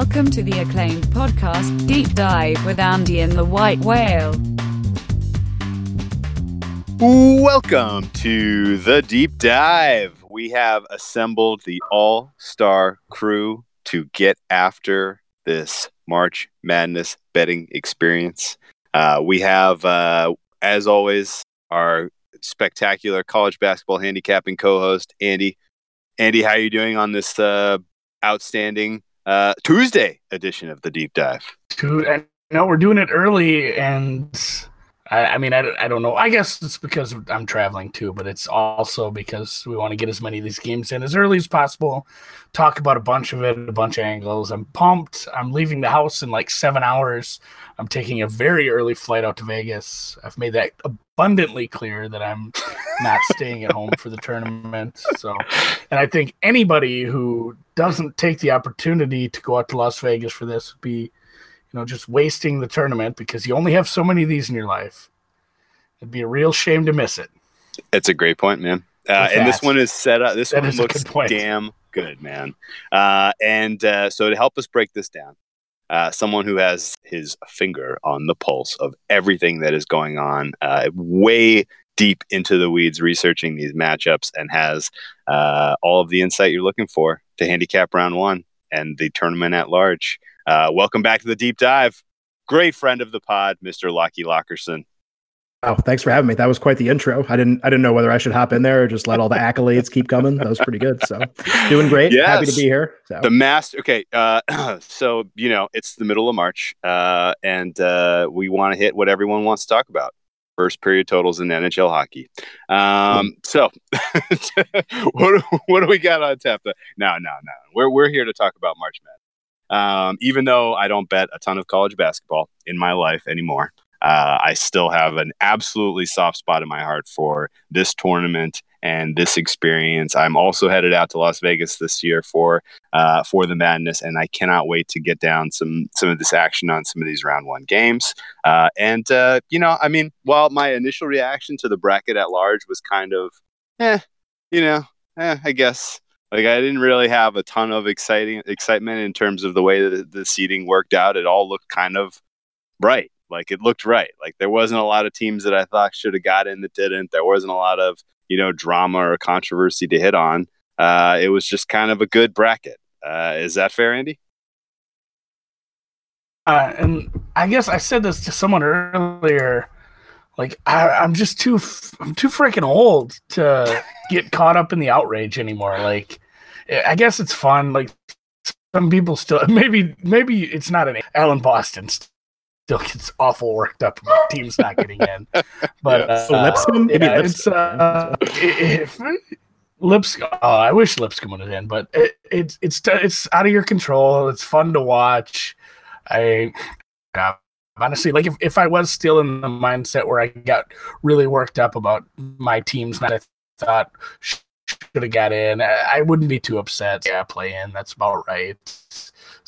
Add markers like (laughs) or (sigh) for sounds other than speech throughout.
Welcome to the acclaimed podcast, Deep Dive with Andy and the White Whale. Welcome to the Deep Dive. We have assembled the all star crew to get after this March Madness betting experience. Uh, we have, uh, as always, our spectacular college basketball handicapping co-host Andy. Andy, how are you doing on this uh, outstanding uh, Tuesday edition of the Deep Dive? I know we're doing it early, and I, I mean, I, I don't know. I guess it's because I'm traveling too, but it's also because we want to get as many of these games in as early as possible. Talk about a bunch of it, a bunch of angles. I'm pumped. I'm leaving the house in like seven hours. I'm taking a very early flight out to Vegas. I've made that abundantly clear that I'm not staying at home for the tournament. So, and I think anybody who doesn't take the opportunity to go out to Las Vegas for this would be you know, just wasting the tournament because you only have so many of these in your life. It'd be a real shame to miss it. It's a great point, man. Uh, and this one is set up. This That one looks good damn good, man. Uh, and uh, so to help us break this down, uh, someone who has his finger on the pulse of everything that is going on, uh, way deep into the weeds, researching these matchups, and has uh, all of the insight you're looking for to handicap round one and the tournament at large. Uh, welcome back to the deep dive. Great friend of the pod, Mr. Lockie Lockerson. Oh, thanks for having me. That was quite the intro. I didn't I didn't know whether I should hop in there or just let all the accolades keep coming. That was pretty good. So doing great. Happy to be here. So The master. Okay, uh, (clears throat) so you know it's the middle of March, uh, and uh, we want to hit what everyone wants to talk about: first period totals in NHL hockey. Um, so, (laughs) what what do we got on tap? No, no, no. We're we're here to talk about March Madness. Um, even though I don't bet a ton of college basketball in my life anymore, uh, I still have an absolutely soft spot in my heart for this tournament and this experience. I'm also headed out to Las Vegas this year for uh, for the madness, and I cannot wait to get down some some of this action on some of these round one games. Uh, and uh, you know, I mean, while my initial reaction to the bracket at large was kind of, eh, you know, eh, I guess. Like I didn't really have a ton of exciting excitement in terms of the way that the seeding worked out. It all looked kind of right. Like it looked right. Like there wasn't a lot of teams that I thought should have got in that didn't. There wasn't a lot of you know drama or controversy to hit on. Uh, it was just kind of a good bracket. Uh, is that fair, Andy? Uh, and I guess I said this to someone earlier. Like I, I'm just too, I'm too freaking old to (laughs) get caught up in the outrage anymore. Like, I guess it's fun. Like some people still, (laughs) maybe, maybe it's not an Alan Boston still gets awful worked up about teams not getting in. (laughs) But Yeah. uh, So Lipscomb? Maybe yeah, Lipscomb. it's uh, if, Lipscomb. Oh, I wish Lipscomb was in, but it, it's it's it's out of your control. It's fun to watch. I uh, honestly like if, if I was still in the mindset where I got really worked up about my teams that I thought should have got in, I, I wouldn't be too upset. Yeah, play in. That's about right.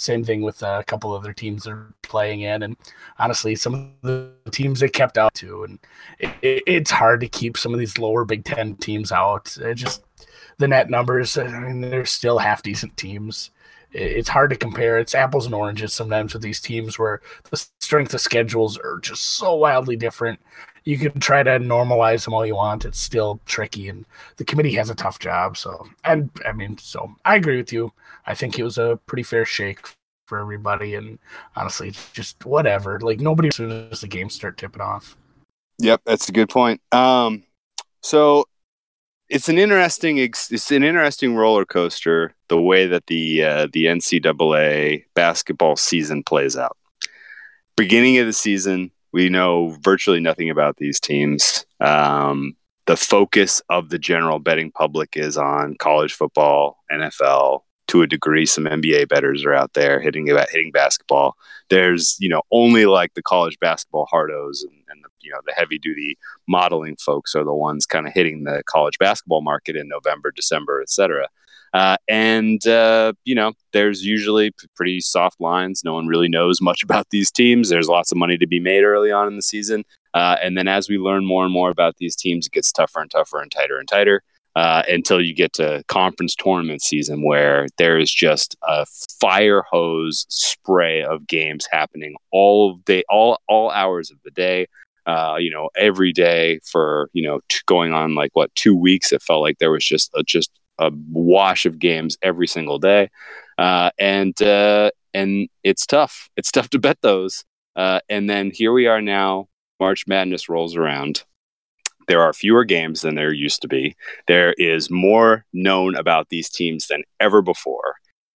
Same thing with a couple other teams that are playing in, and honestly, some of the teams they kept out too. And it, it, it's hard to keep some of these lower Big Ten teams out. It just the net numbers. I mean, they're still half decent teams. It- It's hard to compare. It's apples and oranges sometimes with these teams where the strength of schedules are just so wildly different. You can try to normalize them all you want. It's still tricky, and the committee has a tough job. So, and I mean, so I agree with you. I think it was a pretty fair shake for everybody, and honestly, just whatever. Like nobody as soon as the games start tipping off. Yep, that's a good point. Um, so it's an interesting it's an interesting roller coaster the way that the uh, the NCAA basketball season plays out. Beginning of the season, we know virtually nothing about these teams. Um, the focus of the general betting public is on college football, NFL. To a degree, some NBA bettors are out there hitting hitting basketball there's you know only like the college basketball hardos and, and the, you know the heavy duty modeling folks are the ones kind of hitting the college basketball market in November, December, etc. Uh, and uh, you know there's usually p- pretty soft lines. No one really knows much (laughs) about these teams. There's lots of money to be made early on in the season, uh, and then as we learn more and more about these teams, it gets tougher and tougher and tighter and tighter. uh, until you get to conference tournament season where there is just a fire hose spray of games happening all day, all all hours of the day. Uh, you know, every day for you know t- going on like what two weeks. It felt like there was just a, just a wash of games every single day, uh, and uh, and it's tough. It's tough to bet those. Uh, and then here we are now. March Madness rolls around there are fewer games than there used to be. There is more known about these teams than ever before.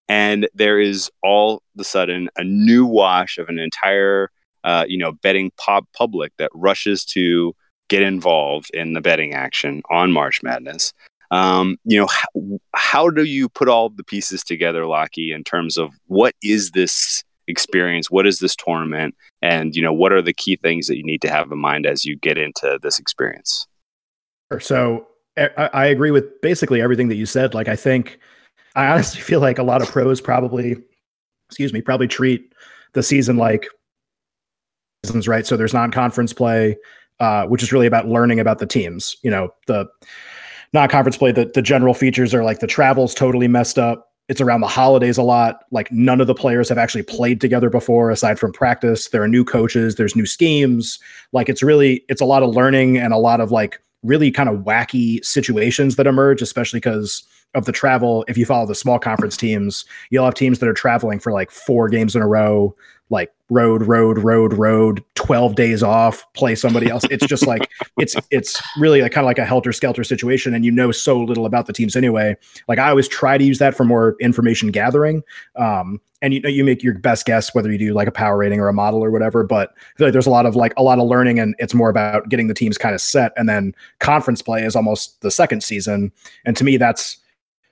And there is all of a sudden a new wash of an entire, uh, you know, betting pop public that rushes to get involved in the betting action on March Madness. Um, you know, how, how do you put all the pieces together, Lockie, in terms of what is this experience? What is this tournament? And, you know, what are the key things that you need to have in mind as you get into this experience? So I, I agree with basically everything that you said. Like, I think, I honestly (laughs) feel like a lot of pros probably, excuse me, probably treat the season like seasons, right? So there's non-conference play, uh, which is really about learning about the teams. You know, the non-conference play, the, the general features are like the travel's totally messed up it's around the holidays a lot. Like none of the players have actually played together before, aside from practice. There are new coaches, there's new schemes. Like it's really it's a lot of learning and a lot of like really kind of wacky situations that emerge, especially because of the travel. If you follow the small conference teams, you'll have teams that are traveling for like four games in a row like road road road road 12 days off play somebody else. It's just like (laughs) it's it's really like kind of like a helter skelter situation and you know so little about the teams anyway. Like i always try to use that for more information gathering um and you know you make your best guess whether you do like a power rating or a model or whatever but I feel like there's a lot of like a lot of learning and it's more about getting the teams kind of set and then conference play is almost the second season and to me that's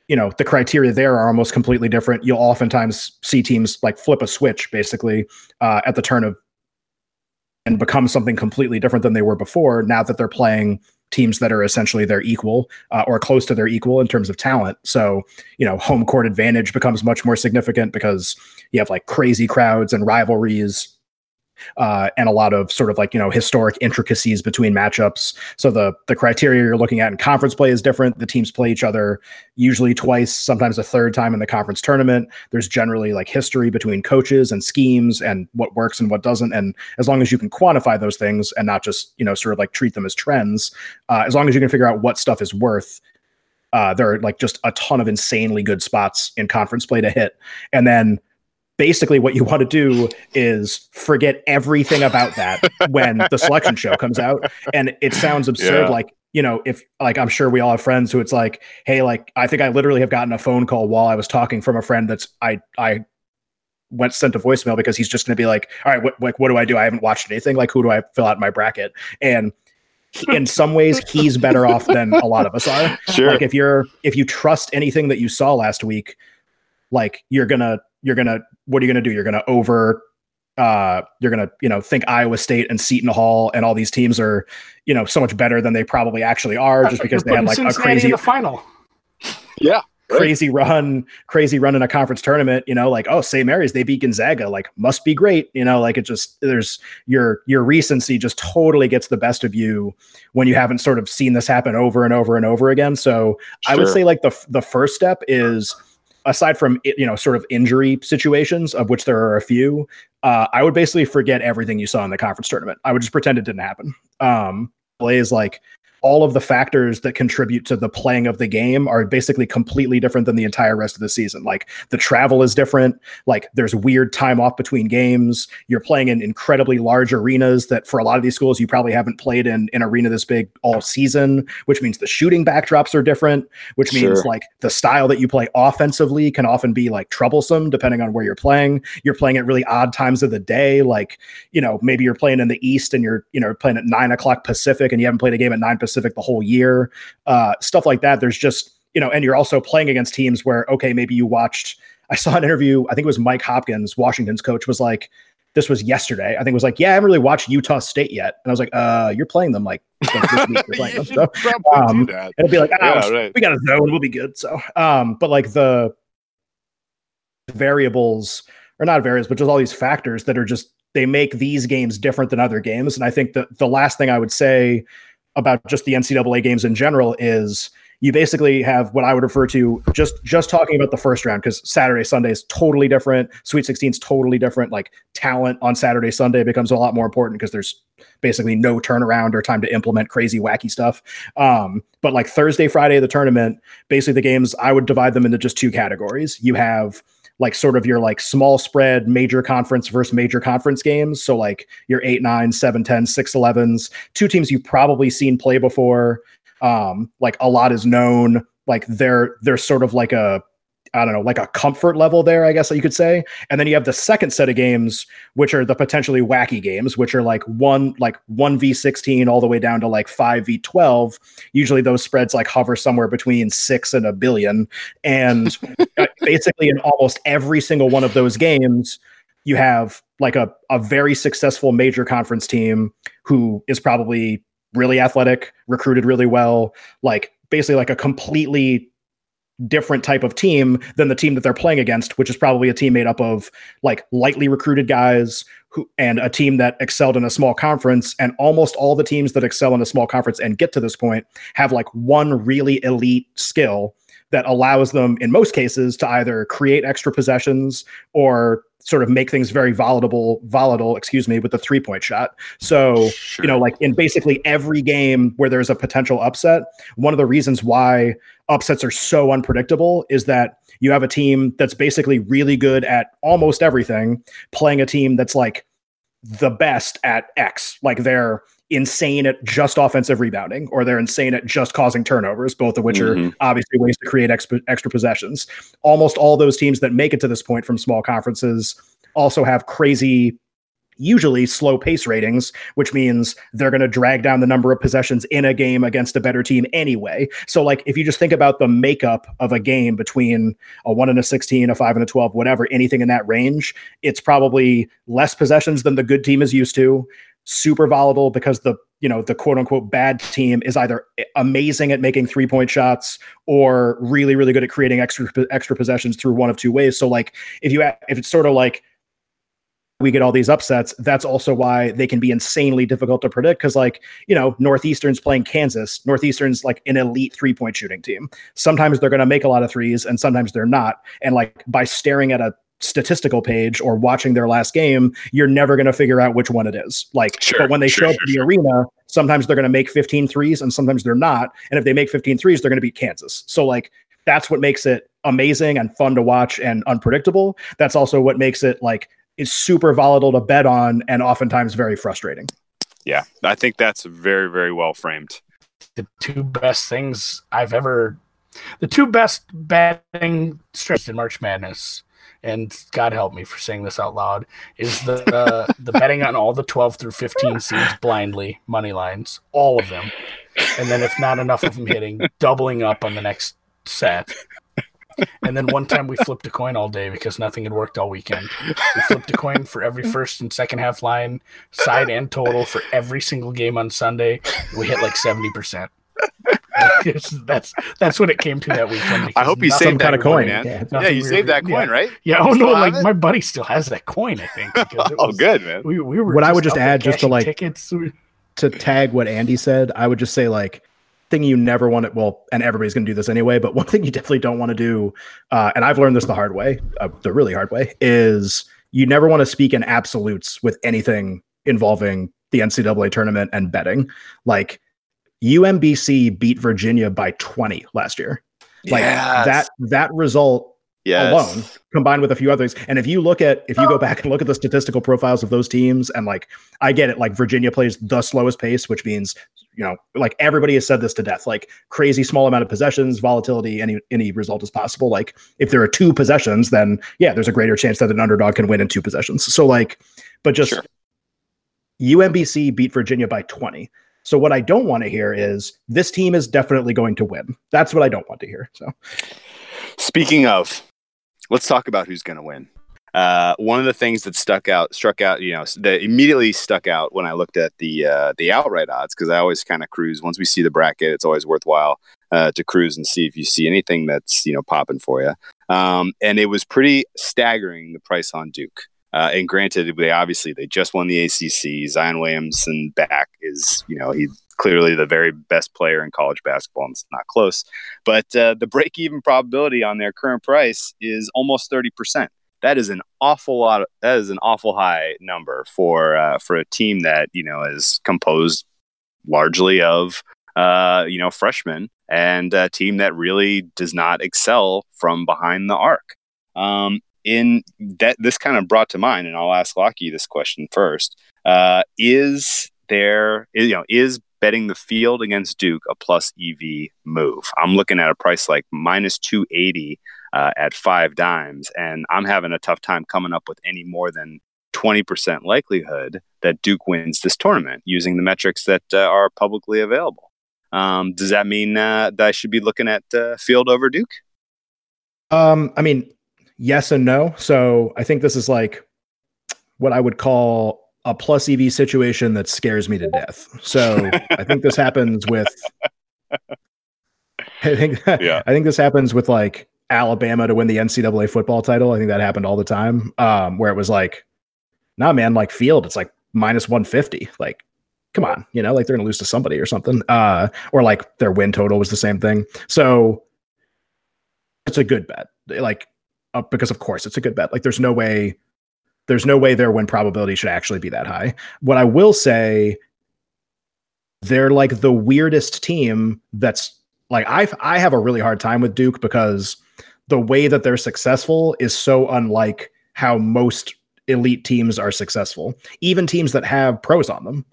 you know the criteria there are almost completely different. You'll oftentimes see teams like flip a switch basically uh, at the turn of and become something completely different than they were before now that they're playing teams that are essentially their equal uh, or close to their equal in terms of talent. So you know home court advantage becomes much more significant because you have like crazy crowds and rivalries uh, and a lot of sort of like you know historic intricacies between matchups. So the the criteria you're looking at in conference play is different. The teams play each other usually twice, sometimes a third time in the conference tournament. There's generally like history between coaches and schemes and what works and what doesn't. And as long as you can quantify those things and not just you know sort of like treat them as trends, uh, as long as you can figure out what stuff is worth. Uh, there are like just a ton of insanely good spots in conference play to hit, and then basically what you want to do is forget everything about that when the selection show comes out. And it sounds absurd yeah. like you know if like i'm sure we all have friends who it's like hey like i think i literally have gotten a phone call while i was talking from a friend that's i i went sent a voicemail because he's just going to be like all right what like what do i do? I haven't watched anything. Like who do i fill out my bracket? And in some ways he's better off than a lot of us are. (laughs) Sure. Like if you're if you trust anything that you saw last week like you're gonna you're gonna what are you gonna do? You're gonna over uh you're gonna you know think Iowa State and Seton Hall and all these teams are you know so much better than they probably actually are just because they had like Cincinnati a crazy the final. Yeah. Crazy run, crazy run in a conference tournament, you know, like, oh, St. Mary's, they beat Gonzaga, like, must be great, you know, like it just there's your your recency just totally gets the best of you when you haven't sort of seen this happen over and over and over again. So sure. I would say like the the first step is aside from you know sort of injury situations of which there are a few uh, i would basically forget everything you saw in the conference tournament. I would just pretend it didn't happen. Um plays like all of the factors that contribute to the playing of the game are basically completely different than the entire rest of the season. Like the travel is different. Like there's weird time off between games. You're playing in incredibly large arenas that for a lot of these schools you probably haven't played in an arena this big all season, which means the shooting backdrops are different, which means sure. like the style that you play offensively can often be like troublesome depending on where you're playing. You're playing at really odd times of the day. Like, you know, maybe you're playing in the East and you're, you know, playing at nine o'clock Pacific and you haven't played a game at nine Pacific Pacific the whole year, uh, stuff like that. There's just you know, and you're also playing against teams where okay, maybe you watched. I saw an interview. I think it was Mike Hopkins, Washington's coach, was like, "This was yesterday." I think it was like, "Yeah, I haven't really watched Utah State yet," and I was like, "Uh, you're playing them like, like this week. You're playing them." (laughs) So, um, it'll be like, oh, yeah, right. we got a zone, we'll be good. So, um, but like the variables or not variables, but just all these factors that are just they make these games different than other games. And I think that the last thing I would say about just the NCAA games in general is you basically have what I would refer to just just talking about the first round because Saturday Sunday is totally different. Sweet 16 is totally different. Like talent on Saturday Sunday becomes a lot more important because there's basically no turnaround or time to implement crazy wacky stuff. Um, but like Thursday, Friday of the tournament, basically the games I would divide them into just two categories. You have like sort of your like small spread major conference versus major conference games. So like your 8, 9, 7, 10, 6, 11s, two teams you've probably seen play before um, like a lot is known. Like they're they're sort of like a I don't know, like a comfort level there, I guess you could say. And then you have the second set of games, which are the potentially wacky games, which are like one like one v sixteen all the way down to like five v twelve. Usually those spreads like hover somewhere between six and a billion. And (laughs) uh, basically in almost every single one of those games, you have like a, a very successful major conference team who is probably really athletic, recruited really well, like basically like a completely different type of team than the team that they're playing against, which is probably a team made up of like lightly recruited guys who and a team that excelled in a small conference. And almost all the teams that excel in a small conference and get to this point have like one really elite skill that allows them in most cases to either create extra possessions or sort of make things very volatile volatile excuse me with the three point shot so sure. you know like in basically every game where there's a potential upset one of the reasons why upsets are so unpredictable is that you have a team that's basically really good at almost everything playing a team that's like the best at x like they're insane at just offensive rebounding or they're insane at just causing turnovers, both of which mm-hmm. are obviously ways to create extra, extra possessions. Almost all those teams that make it to this point from small conferences also have crazy usually slow pace ratings, which means they're going to drag down the number of possessions in a game against a better team anyway. So, like, if you just think about the makeup of a game between a one and a 16, a five and a 12, whatever, anything in that range, it's probably less possessions than the good team is used to super volatile because the you know the quote unquote bad team is either amazing at making three point shots or really really good at creating extra extra possessions through one of two ways. So like if you if it's sort of like we get all these upsets that's also why they can be insanely difficult to predict because like you know northeastern's playing kansas. Northeastern's like an elite three point shooting team. Sometimes they're going to make a lot of threes and sometimes they're not. And like by staring at a statistical page or watching their last game, you're never going to figure out which one it is. Like, sure, but when they sure, show up sure, in the arena, sometimes they're going to make 15 threes and sometimes they're not. And if they make 15 threes, they're going to beat Kansas. So, like, that's what makes it amazing and fun to watch and unpredictable. That's also what makes it like is super volatile to bet on and oftentimes very frustrating. Yeah, I think that's very, very well framed. The two best things I've ever, the two best betting stretches in March Madness and God help me for saying this out loud, is the uh, the betting on all the 12 through 15 seeds blindly, money lines, all of them. And then if not enough of them hitting, doubling up on the next set. And then one time we flipped a coin all day because nothing had worked all weekend. We flipped a coin for every first and second half line, side and total for every single game on Sunday. We hit like 70%. (laughs) that's that's what it came to that weekend. I hope you saved that kind of coin, man. Yeah, yeah you saved that coin, yeah. right? Yeah. Oh no, like my buddy still has that coin. I think. (laughs) oh, good man. We, we were. What I would just add, just to like tickets. (laughs) to tag what Andy said, I would just say like thing you never want to well and everybody's going to do this anyway but one thing you definitely don't want to do uh, and i've learned this the hard way uh, the really hard way is you never want to speak in absolutes with anything involving the ncaa tournament and betting like UMBC beat Virginia by 20 last year. Like yes. that that result yes. alone combined with a few others. And if you look at if you go oh. back and look at the statistical profiles of those teams and like I get it like Virginia plays the slowest pace which means you know like everybody has said this to death like crazy small amount of possessions volatility any any result is possible like if there are two possessions then yeah there's a greater chance that an underdog can win in two possessions so like but just sure. UMBC beat Virginia by 20 so what I don't want to hear is this team is definitely going to win. That's what I don't want to hear. So speaking of, let's talk about who's going to win. Uh, one of the things that stuck out, struck out, you know, that immediately stuck out when I looked at the uh, the outright odds because I always kind of cruise. Once we see the bracket, it's always worthwhile uh, to cruise and see if you see anything that's you know popping for you. Um, and it was pretty staggering the price on Duke. Uh, and granted, they obviously they just won the ACC. Zion Williamson back is you know he clearly the very best player in college basketball, and it's not close. But uh, the break even probability on their current price is almost 30%. That is an awful lot. Of, that is an awful high number for uh, for a team that you know is composed largely of uh, you know freshmen and a team that really does not excel from behind the arc. Um, in that, this kind of brought to mind, and I'll ask Lockie this question first: uh, Is there, you know, is betting the field against Duke a plus EV move? I'm looking at a price like minus 280 uh, at 5Dimes, and I'm having a tough time coming up with any more than 20% likelihood that Duke wins this tournament using the metrics that uh, are publicly available. Um, does that mean uh, that I should be looking at uh, field over Duke? Um, I mean, yes and no. So I think this is like what I would call a plus EV situation that scares me to death. So I think this happens with. (laughs) I think yeah. I think this happens with like Alabama to win the NCAA football title. I think that happened all the time. Um, where it was like, nah, man, like field, it's like minus 150. Like, come on, you know, like they're gonna lose to somebody or something. Uh, or like their win total was the same thing. So it's a good bet. Like, because of course it's a good bet. Like, there's no way there's no way their win probability should actually be that high. What I will say, they're like the weirdest team that's like I I have a really hard time with Duke because the way that they're successful is so unlike how most elite teams are successful. Even teams that have pros on them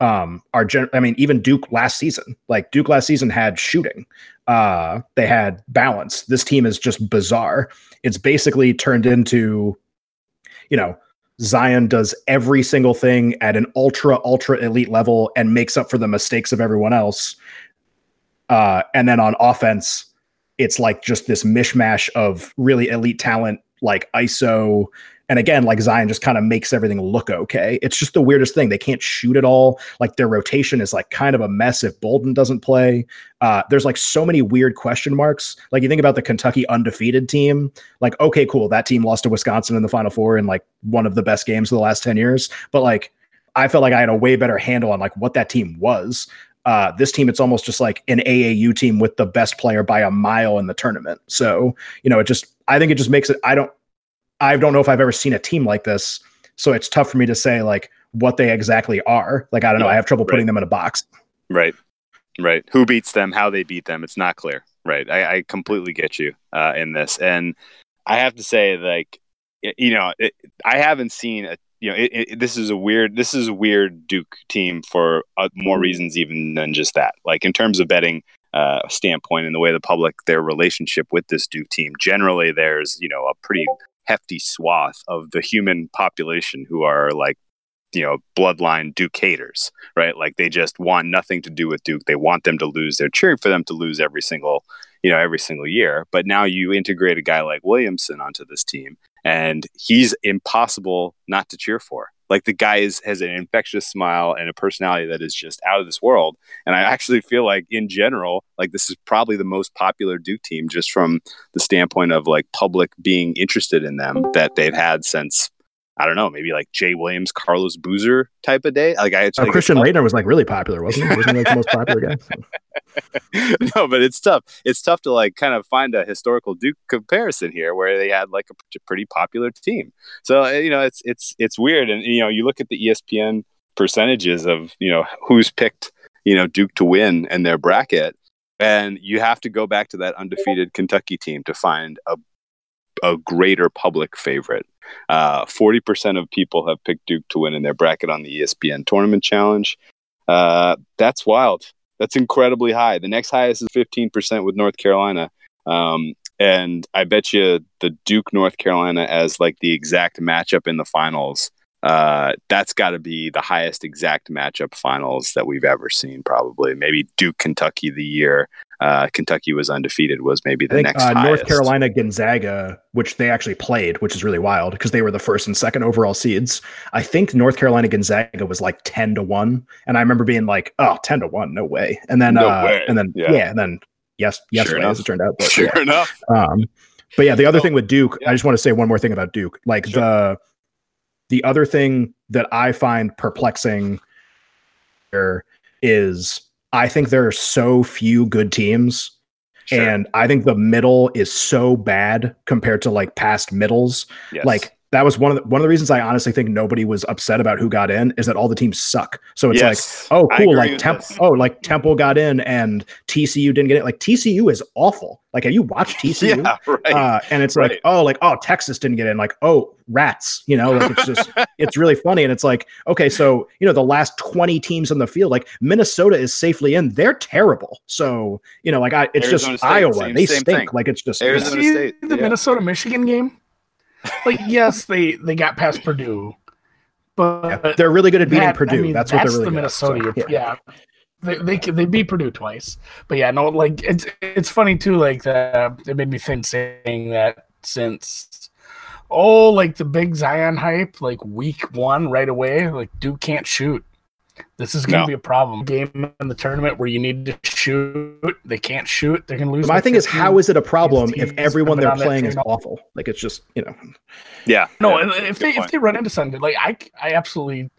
um are gen- I mean even Duke last season. Like Duke last season had shooting. Uh they had balance. This team is just bizarre. It's basically turned into you know, Zion does every single thing at an ultra, ultra elite level and makes up for the mistakes of everyone else. Uh, and then on offense, it's like just this mishmash of really elite talent, like ISO and again, like Zion just kind of makes everything look okay. It's just the weirdest thing. They can't shoot at all. Like their rotation is like kind of a mess if Bolden doesn't play. Uh, there's like so many weird question marks. Like you think about the Kentucky undefeated team, like, okay, cool. That team lost to Wisconsin in the final four in like one of the best games of the last 10 years. But like, I felt like I had a way better handle on like what that team was. Uh, this team, it's almost just like an AAU team with the best player by a mile in the tournament. So, you know, it just, I think it just makes it, I don't, I don't know if I've ever seen a team like this. So it's tough for me to say like what they exactly are. Like I don't yeah, know. I have trouble right. putting them in a box. Right. Right. Who beats them? How they beat them? It's not clear. Right. I, I completely get you uh, in this, and I have to say, like, you know, it, I haven't seen a. You know, it, it, this is a weird. This is a weird Duke team for uh, more reasons even than just that. Like in terms of betting, uh, standpoint and the way the public their relationship with this Duke team. Generally, there's you know a pretty hefty swath of the human population who are like you know bloodline duke haters right? Like they just want nothing to do with duke. They want them to lose they're cheering for them to lose every single you know every single year. But now you integrate a guy like williamson onto this team and he's impossible not to cheer for like the guy is has an infectious smile and a personality that is just out of this world. And I actually feel like in general, like this is probably the most popular Duke team just from the standpoint of like public being interested in them that they've had since I don't know, maybe like Jay Williams, Carlos Boozer type of day. Like I, oh, Christian Laettner was like really popular, wasn't he? Wasn't he like the most popular guy? (laughs) no, but it's tough. It's tough to like kind of find a historical Duke comparison here where they had like a pretty popular team. So uh, you know, it's it's it's weird, and you know, you look at the ESPN percentages of you know who's picked you know Duke to win in their bracket, and you have to go back to that undefeated Kentucky team to find a a greater public favorite. Uh, 40% of people have picked Duke to win in their bracket on the ESPN Tournament Challenge. Uh, that's wild. That's incredibly high. The next highest is 15% with North Carolina. Um, and I bet you the Duke North Carolina as like the exact matchup in the finals. Uh, that's got to be the highest exact matchup finals that we've ever seen. Probably, maybe Duke Kentucky the year uh, Kentucky was undefeated was maybe the think, next. Uh, North Carolina Gonzaga, which they actually played, which is really wild because they were the first and second overall seeds. I think North Carolina Gonzaga was like ten to one, and I remember being like, "Oh, 10 to one, no way!" And then, no uh, and then, yeah. yeah. and then, yes, yes, sure as it turned out. But, (laughs) sure yeah. enough. Um, but yeah, the other thing with Duke, yeah. I just want to say one more thing about Duke. Like sure. the the other thing that I find perplexing here is I think there are so few good teams. Sure. And I think the middle is so bad compared to like past middles. Yes. Like that was one of the one of the reasons I honestly think nobody was upset about who got in is that all the teams suck. So it's Yes, like, oh cool, like with Temp oh like Temple got in and TCU didn't get it. Like TCU is awful. Like have you watched (laughs) TCU? yeah, right. Uh, and it's Right. like, oh, like, oh, Texas didn't get in. Like, oh, rats, you know, like it's just, (laughs) it's really funny. And it's like, okay, so, you know, the last 20 teams on the field, like Minnesota is safely in. They're terrible. So, you know, like, I, it's Arizona just State, Iowa. same- they same stink. thing. Like, it's just, Arizona See State, the yeah. Minnesota Michigan game. Like, yes, they they got past Purdue, but yeah, they're really good at beating that- Purdue. I mean, that's what they're really the good Minnesota. at. So, yeah. yeah. They, they they beat Purdue twice, but yeah, no, like it's it's funny too. Like that, it made me think saying that since oh, like the big Zion hype, like week one right away, like Duke can't shoot. This is going to No. be a problem. Game in the tournament where you need to shoot, they can't shoot. They're going to lose. My by thing is, how is it a problem if everyone they're been on that playing is awful? Like, it's just, you know, yeah. No, yeah, if they good if they run into something like I, I absolutely,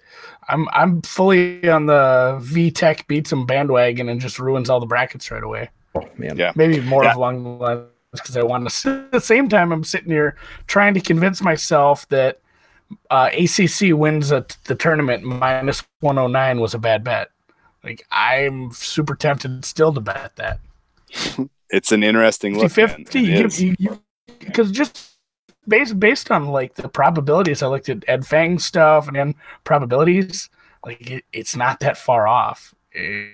I'm I'm fully on the V Tech beats them bandwagon and just ruins all the brackets right away. oh, man. Yeah. Maybe more Yeah. of along the lines because I want to. Sit (laughs) at the same time, I'm sitting here trying to convince myself that uh, ACC wins a, the tournament minus 109 was a bad bet. Like I'm super tempted still to bet that. (laughs) it's an interesting look. 50 man. 50 It you, is. you, you, because just based based on like the probabilities i looked at Ed Feng stuff and then probabilities like it, it's not that far off eh,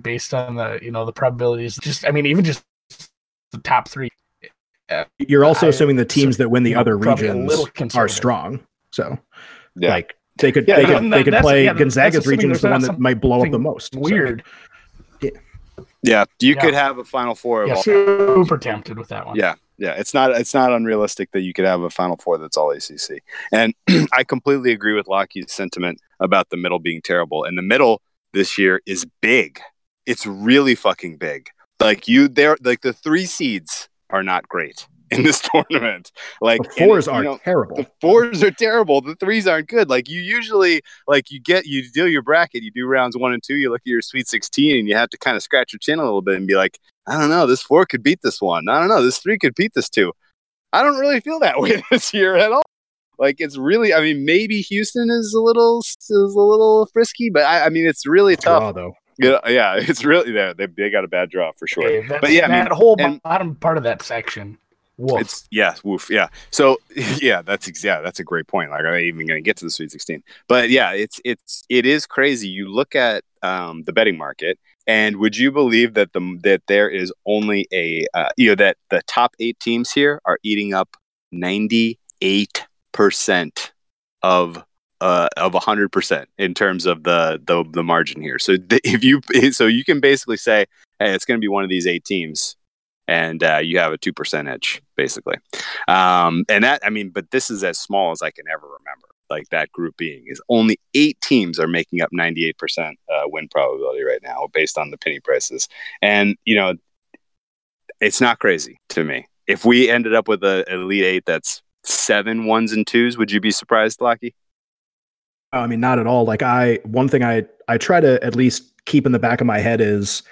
based on the you know the probabilities just i mean even just the top three You're also I- assuming the teams that win the other regions are strong. So, Yeah. like, they could Yeah, they could and they could play yeah, Gonzaga's region is the one that might blow up the something most. So, weird yeah. You Yeah. could have a final four of yeah all. super tempted with that one Yeah. Yeah, it's not it's not unrealistic that you could have a Final Four that's all ACC. And (clears throat) I completely agree with Lockie's sentiment about the middle being terrible. And the middle this year is big. It's really fucking big. Like you, there, like the three seeds are not great in this (laughs) tournament. Like the fours and, are know, terrible. the fours are terrible. The threes aren't good. Like you usually like you get you deal your bracket, you do rounds one and two, you look at your sweet sixteen, and you have to kind of scratch your chin a little bit and be like, I don't know, this four could beat this one. I don't know, this three could beat this two. I don't really feel that (laughs) way this year at all. Like it's really, I mean, maybe Houston is a little is a little frisky, but I, I mean, it's really tough. Draw, though. Yeah, yeah, (laughs) it's really there. They, they got a bad draw for sure. But yeah, I that mean, whole and- bottom part of that section Woof. It's yeah, woof, yeah. So (laughs) yeah, that's yeah, that's a great point. Like, are they even going to get to the Sweet Sixteen? But yeah, it's it's it is crazy. You look at um, the betting market, and would you believe that the that there is only a uh, you know that the top eight teams here are eating up ninety eight percent of uh, of hundred percent in terms of the the the margin here. So th- if you (laughs) so you can basically say, hey, it's going to be one of these eight teams and uh, you have a 2% edge basically um, and that i mean but this is as small as i can ever remember like that group being is only eight teams are making up 98% uh, win probability right now based on the Pinny prices and you know it's not crazy to me if we ended up with a an elite eight that's seven ones and twos would you be surprised Lucky? I mean, not at all. Like I, one thing I I try to at least keep in the back of my head is,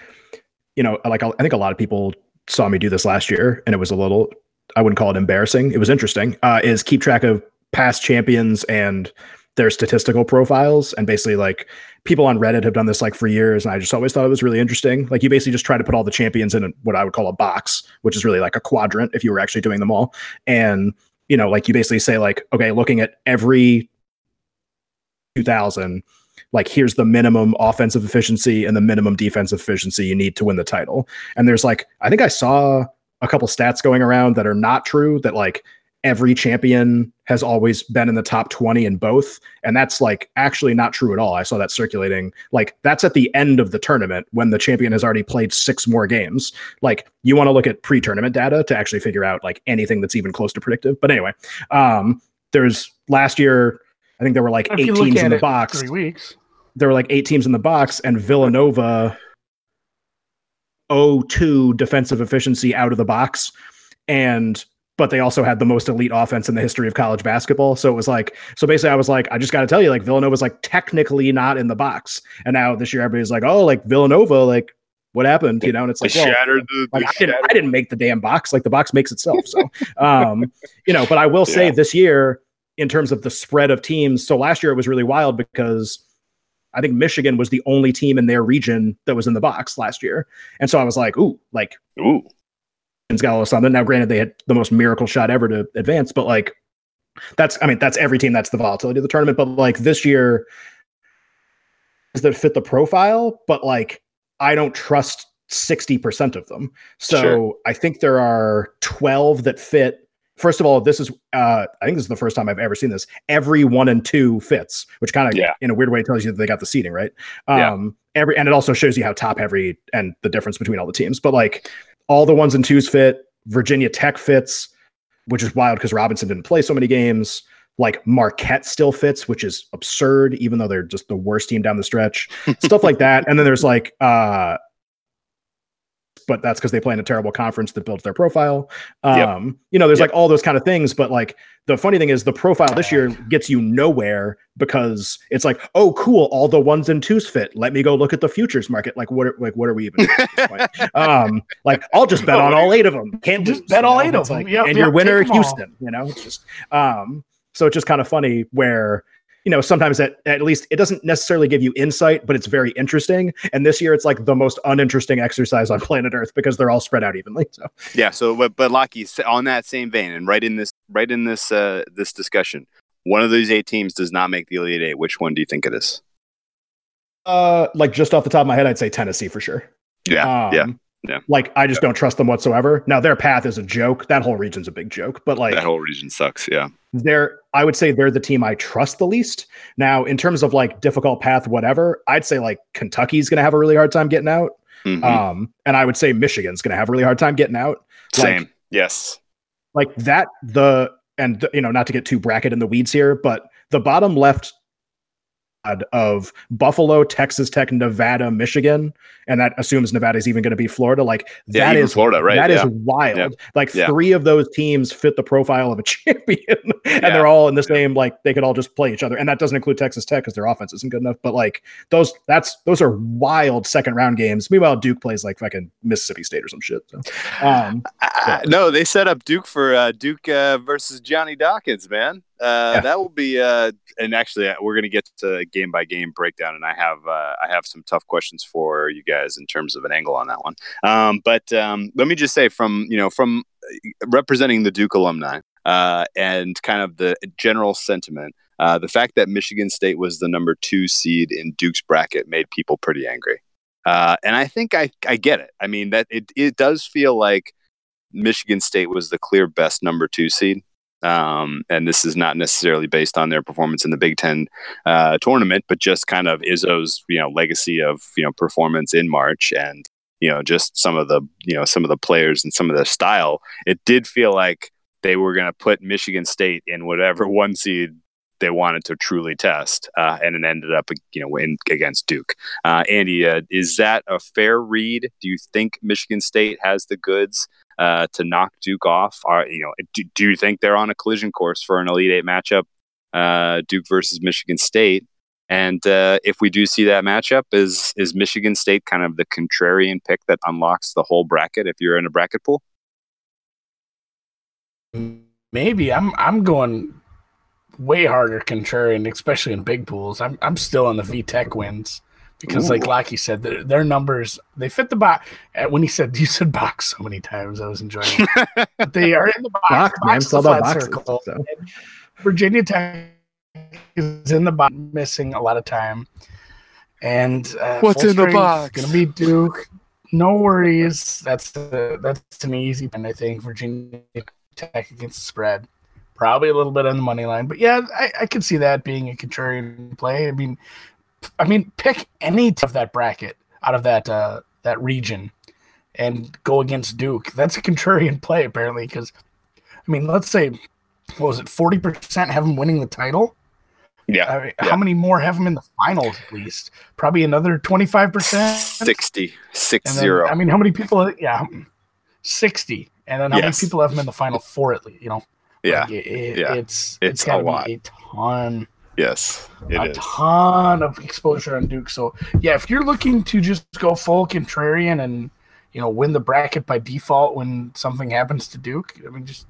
you know, like I think a lot of people saw me do this last year, and it was a little, I wouldn't call it embarrassing. It was interesting. Uh, is keep track of past champions and their statistical profiles, and basically like people on Reddit have done this like for years, and I just always thought it was really interesting. Like you basically just try to put all the champions in what I would call a box, which is really like a quadrant if you were actually doing them all, and you know, like you basically say like, okay, looking at every 2000 like here's the minimum offensive efficiency and the minimum defensive efficiency you need to win the title. And there's like i think i saw a couple stats going around that are not true that like every champion has always been in the top 20 in both and that's like actually not true at all. I saw that circulating like that's at the end of the tournament when the champion has already played six more games. Like you want to look at pre-tournament data to actually figure out like anything that's even close to predictive. But anyway um there's last year I think there were like If eight teams in the box. Three weeks. There were like eight teams in the box, and Villanova 0-2 defensive efficiency out of the box. And but they also had the most elite offense in the history of college basketball. So it was like, so basically, I was like, I just got to tell you, like Villanova's like technically not in the box, and now this year everybody's like, oh, like Villanova, like what happened, you know? And it's like, well, shattered the, like they I didn't, I didn't make the damn box. Like the box makes itself. So, um, you know, but I will (laughs) say Yeah. this year, in terms of the spread of teams, so last year it was really wild because I think Michigan was the only team in their region that was in the box last year, and so I was like, ooh, like Ooh. Michigan's got a little something. Now, granted, they had the most miracle shot ever to advance, but like that's, I mean, that's every team. That's the volatility of the tournament. But like this year, is that fit the profile, but like I don't trust 60% of them. So Sure. I think there are 12 that fit. First of all, this is uh I think this is the first time I've ever seen this. Every one and two fits, which kind of Yeah. in a weird way tells you that they got the seeding, right? Yeah. Um every and it also shows you how top heavy and the difference between all the teams. But like all the ones and twos fit, Virginia Tech fits, which is wild because Robinson didn't play so many games. Like Marquette still fits, which is absurd, even though they're just the worst team down the stretch. (laughs) Stuff like that. And then there's like uh but that's because they play in a terrible conference that builds their profile. Um, Yep. you know, there's Yep. like all those kind of things, but like the funny thing is the profile this year gets you nowhere because it's like, oh, cool, all the ones and twos fit. Let me go look at the futures market. Like, what? Are, like, what are we even? at this point? (laughs) um, like, I'll just bet on all eight of them. Can't Just lose, bet you all know? eight of them. like- Yep, and your winner, take 'em all. Houston. You know, it's just um. So it's just kind of funny where you know sometimes that at least it doesn't necessarily give you insight, but it's very interesting. And this year it's like the most uninteresting exercise on planet Earth because they're all spread out evenly. So Yeah. So, but, but Lockie, on that same vein, and right in this, right in this, uh, this discussion, one of these eight teams does not make the Elite Eight. Which one do you think it is? uh, like just off the top of my head, I'd say Tennessee for sure. Yeah. Um, yeah. Yeah. Like I just don't trust them whatsoever. Now their path is a joke. That whole region's a big joke. But like that whole region sucks. Yeah. they're I would say they're the team I trust the least. Now, in terms of like difficult path, whatever, I'd say like Kentucky's gonna have a really hard time getting out. Mhm. Um, and I would say Michigan's gonna have a really hard time getting out. like- Same. yes. Like that, the and you know, not to get too bracket in the weeds here, but the bottom left of Buffalo, Texas Tech, Nevada, Michigan, and that assumes Nevada is even going to be Florida. Like Yeah. that is Florida, right? That is yeah. wild. Yeah. Like three of those teams fit the profile of a (laughs) champion, and they're all in the same. Like they could all just play each other, and that doesn't include Texas Tech because their offense isn't good enough. But like those, that's those are wild second round games. Meanwhile, Duke plays like fucking Mississippi State or some shit. So, um, Uh, no, they set up Duke for uh, Duke uh, versus Johnny Dawkins, man. Uh, Yeah. That will be, uh, and actually, uh, we're going to get to game by game breakdown, and I have uh, I have some tough questions for you guys in terms of an angle on that one. Um, but um, let me just say, from you know, from uh, representing the Duke alumni uh, and kind of the general sentiment, uh, the fact that Michigan State was the number two seed in Duke's bracket made people pretty angry. Uh, and I think I, I get it. I mean that it, it does feel like Michigan State was the clear best number two seed. Um, and this is not necessarily based on their performance in the Big Ten uh, tournament, but just kind of Izzo's you know legacy of you know performance in March and you know just some of the you know some of the players and some of the style. It did feel like they were going to put Michigan State in whatever (laughs) one seed they wanted to truly test, uh, and it ended up you know in, against Duke. Uh, Andy, uh, is that a fair read? Do you think Michigan State has the goods uh, to knock Duke off? Are you know? Do, do you think they're on a collision course for an Elite Eight matchup, uh, Duke versus Michigan State? And uh, if we do see that matchup, is is Michigan State kind of the contrarian pick that unlocks the whole bracket if you're in a bracket pool? Maybe I'm I'm going way harder contrarian, especially in big pools. I'm I'm still on the VTech wins because, like Ooh. Lockie said, their, their numbers they fit the box. When he said you said box so many times, I was enjoying it. (laughs) But they are in the box. box, man, box it's all about flat boxes. circle. So. Virginia Tech is in the box, missing a lot of time. And uh, What's in the box? Gonna be Duke. No worries. That's the, that's an easy one. I think Virginia Tech against the spread. Probably a little bit on the money line, but yeah, I, I can see that being a contrarian play. I mean, I mean, pick any of that bracket out of that uh, that region and go against Duke. That's a contrarian play apparently because, I mean, let's say what was it, forty percent have them winning the title. Yeah, I mean, Yeah. How many more have them in the finals at least? Probably another twenty five percent. 60, six then, zero. I mean, how many people? Yeah, sixty. And then how Yes. many people have them in the final four at least? You know, Yeah. Like, it- it- Yeah. it's It's it's got a lot. be a ton, Yes, it a is. ton of exposure on Duke. So yeah, if you're looking to just go full contrarian and you know win the bracket by default when something happens to Duke, I mean just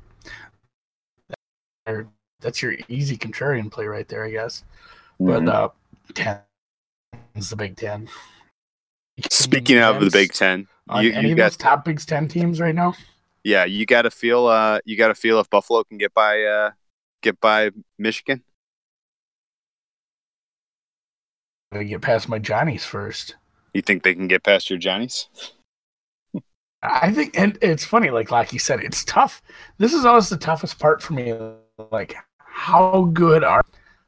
that's your easy contrarian play right there, I guess. But Mhm. uh, ten is the Big Ten. Speaking of the Big Ten, you, any you of got those top Big Ten teams right now? yeah, you got to feel uh, you got to feel if Buffalo can get by uh, get by Michigan. Gotta get past my Johnnies first. You think they can get past your Johnnies? I think, and it's funny, like Lockie said, it's tough. This is always the toughest part for me. Like, how good are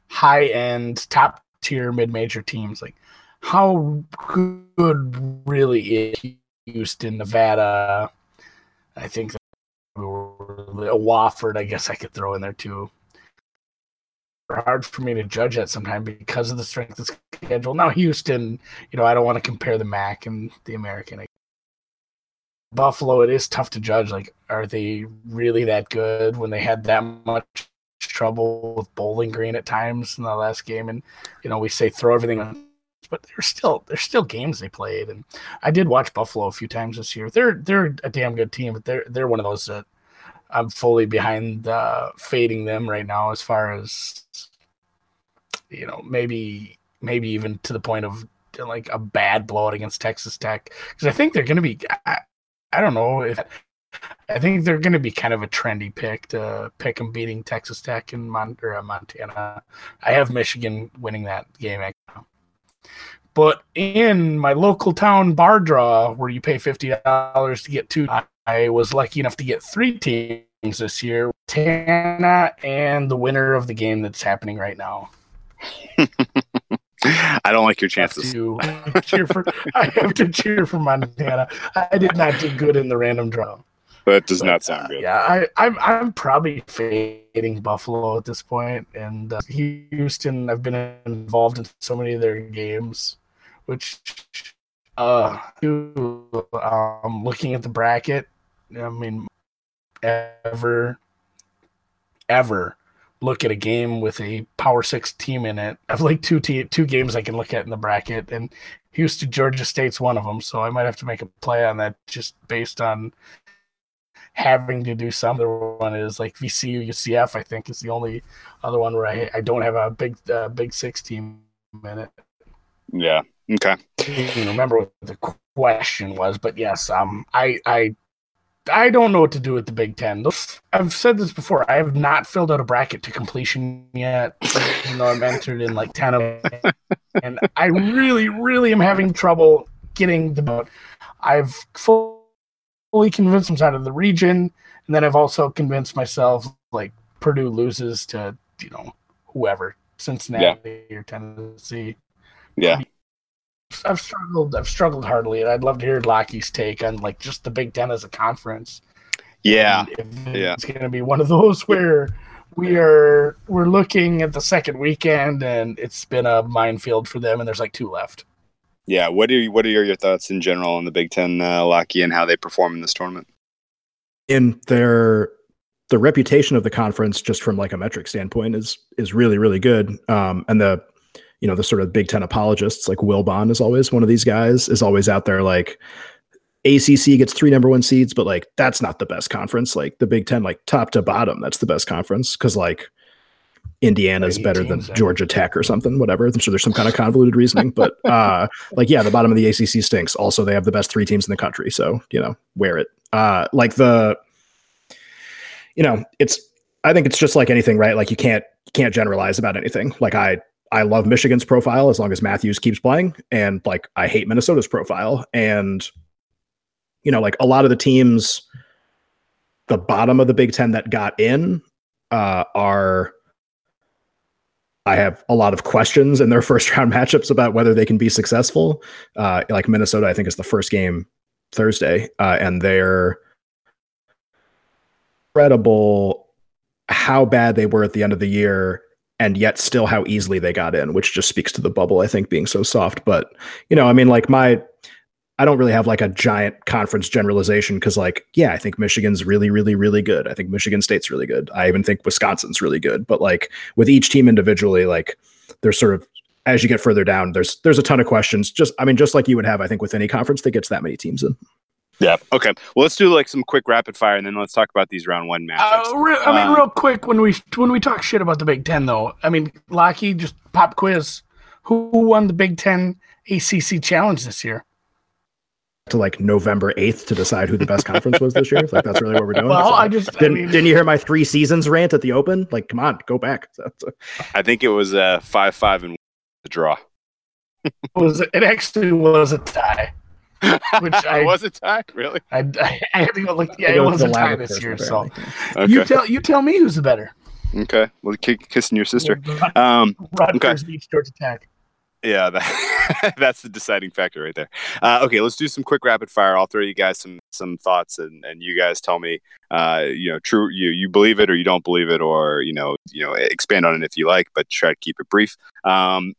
high end, top tier, mid major teams? Like, how good really is Houston, Nevada? I think that Wofford, I guess I could throw in there too. Hard for me to judge that sometime because of the strength of schedule. Now, Houston, you know, I don't want to compare the MAC and the American. Buffalo, it is tough to judge. Like, are they really that good when they had that much trouble with Bowling Green at times in the last game? And you know, we say throw everything on, but there's still there's still games they played. And I did watch Buffalo a few times this year. They're they're a damn good team, but they're they're one of those that I'm fully behind uh, fading them right now as far as you know maybe maybe even to the point of like a bad blowout against Texas Tech because I think they're going to be. I, I don't know if I think they're going to be kind of a trendy pick to pick them beating Texas Tech and Mon- uh, Montana. I have Michigan winning that game. But in my local town bar draw, where you pay fifty dollars to get two, I- was lucky enough to get three teams this year: Montana and the winner of the game that's happening right now. (laughs) I don't like your have chances. to cheer for. I have to cheer for Montana. I did not do good in the random draw. That does But, not sound uh, good. Yeah, I, I'm I'm probably fading Buffalo at this point, and uh, Houston. I've been involved in so many of their games, which uh, um, looking at the bracket. I mean, ever, ever look at a game with a Power Six team in it. I've like two te- two games I can look at in the bracket, and Houston, Georgia State's one of them. So I might have to make a play on that just based on having to do some. The other one is like VCU, UCF. I think is the only other one where I I don't have a big uh, Big Six team in it. Yeah. Okay. I remember what the question was, but yes, um, I I I don't know what to do with the Big Ten. Those- I've said this before. I have not filled out a bracket to completion yet, even though I'm entered in like ten of them, and I really, really am having trouble getting the vote. I've fully convinced myself out of the region, and then I've also convinced myself like Purdue loses to you know whoever Cincinnati or Tennessee. Yeah. I've struggled. I've struggled hardly, and I'd love to hear Lockie's take on like just the Big Ten as a conference. Yeah. If Yeah. it's going to be one of those where we are we're looking at the second weekend, and it's been a minefield for them, and there's like two left. Yeah. What are you, what are your thoughts in general on the Big Ten, uh, Locky, and how they perform in this tournament? in their the reputation of the conference just from like a metric standpoint is is really really good um and the you know the sort of big 10 apologists like will bond is always one of these guys is always out there like acc gets three number one seeds but like that's not the best conference. Like the big 10 like top to bottom that's the best conference because like indiana's better than georgia tech or something whatever. I'm sure there's some kind of convoluted reasoning but (laughs) uh like yeah the bottom of the acc stinks. Also they have the best three teams in the country so you know wear it. Uh like the you know it's i think it's just like anything right? Like you can't you can't generalize about anything. Like i i love michigan's profile as long as matthews keeps playing and like i hate minnesota's profile and you know like a lot of the teams the bottom of the big 10 that got in uh are I have a lot of questions in their (laughs) first round matchups about whether they can be successful. Uh, like Minnesota, I think is the first game Thursday, uh, and they're incredible how bad they were at the end of the year, and yet still how easily they got in, which just speaks to the bubble. I think being so soft, but you know, I mean, like my I don't really have like a giant conference generalization because, like, yeah, I think Michigan's really, really, really good. I think Michigan State's really good. I even think Wisconsin's really good. But like with each team individually, like there's sort of as you get further down, there's there's a ton of questions. Just I mean, just like you would have, I think, with any conference that gets that many teams in. Yeah. Okay. Well, let's do like some quick rapid fire, and then let's talk about these round one matchups. Uh, re- I mean, Um, real quick when we when we talk shit about the Big Ten, though, I mean, Locky, just pop quiz: Who won the Big Ten ACC Challenge this year? To like November eighth to decide who the best conference was this year. Like that's really what we're doing. Well, So- I just didn't mean, didn't you hear my three seasons rant at the Open? Like, come on, go back. (laughs) So, so- I think it was uh, five five and the draw. (laughs) was it actually was a tie. Which (laughs) I- was a tie. Really? I, I, I had to go look. Yeah, it was a tie this year. So. Okay. you tell you tell me who's the better. okay. Well, ki- kissing your sister. (laughs) Um. Rutgers beats Georgia Tech. Yeah, that, (laughs) that's the deciding factor right there. Uh, okay, let's do some quick rapid fire. I'll throw you guys some some thoughts, and, and you guys tell me, uh, you know, true you you believe it or you don't believe it, or you know, you know, expand on it if you like, but try to keep it brief. Um,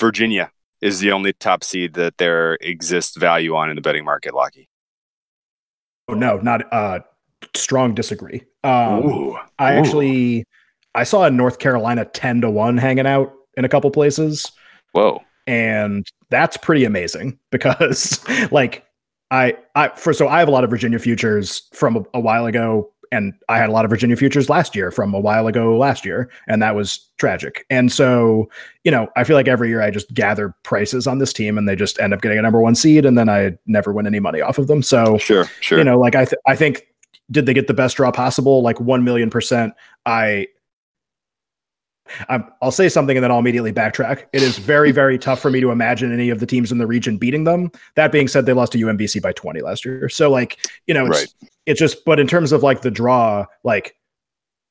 Virginia is the only top seed that there exists value on in the betting market. Locky. Oh, no, not uh, strong disagree. Um, Ooh, I Ooh. actually I saw a North Carolina ten to one hanging out in a couple places. whoa, and that's pretty amazing (laughs) because like I I for so I have a lot of Virginia futures from a, a while ago and I had a lot of Virginia futures last year from a while ago last year and that was tragic. And so, you know, I feel like every year I just gather prices on this team and they just end up getting a number 1 seed and then I never win any money off of them. So, sure, sure. you know, like I th- I think did they get the best draw possible? Like 1 million percent. I I'm, I'll say something and then I'll immediately backtrack. It is very, very tough for me to imagine any of the teams in the region beating them. That being said, they lost to UMBC by 20 last year. So, like, you know, it's, Right. it's just, but in terms of like the draw, like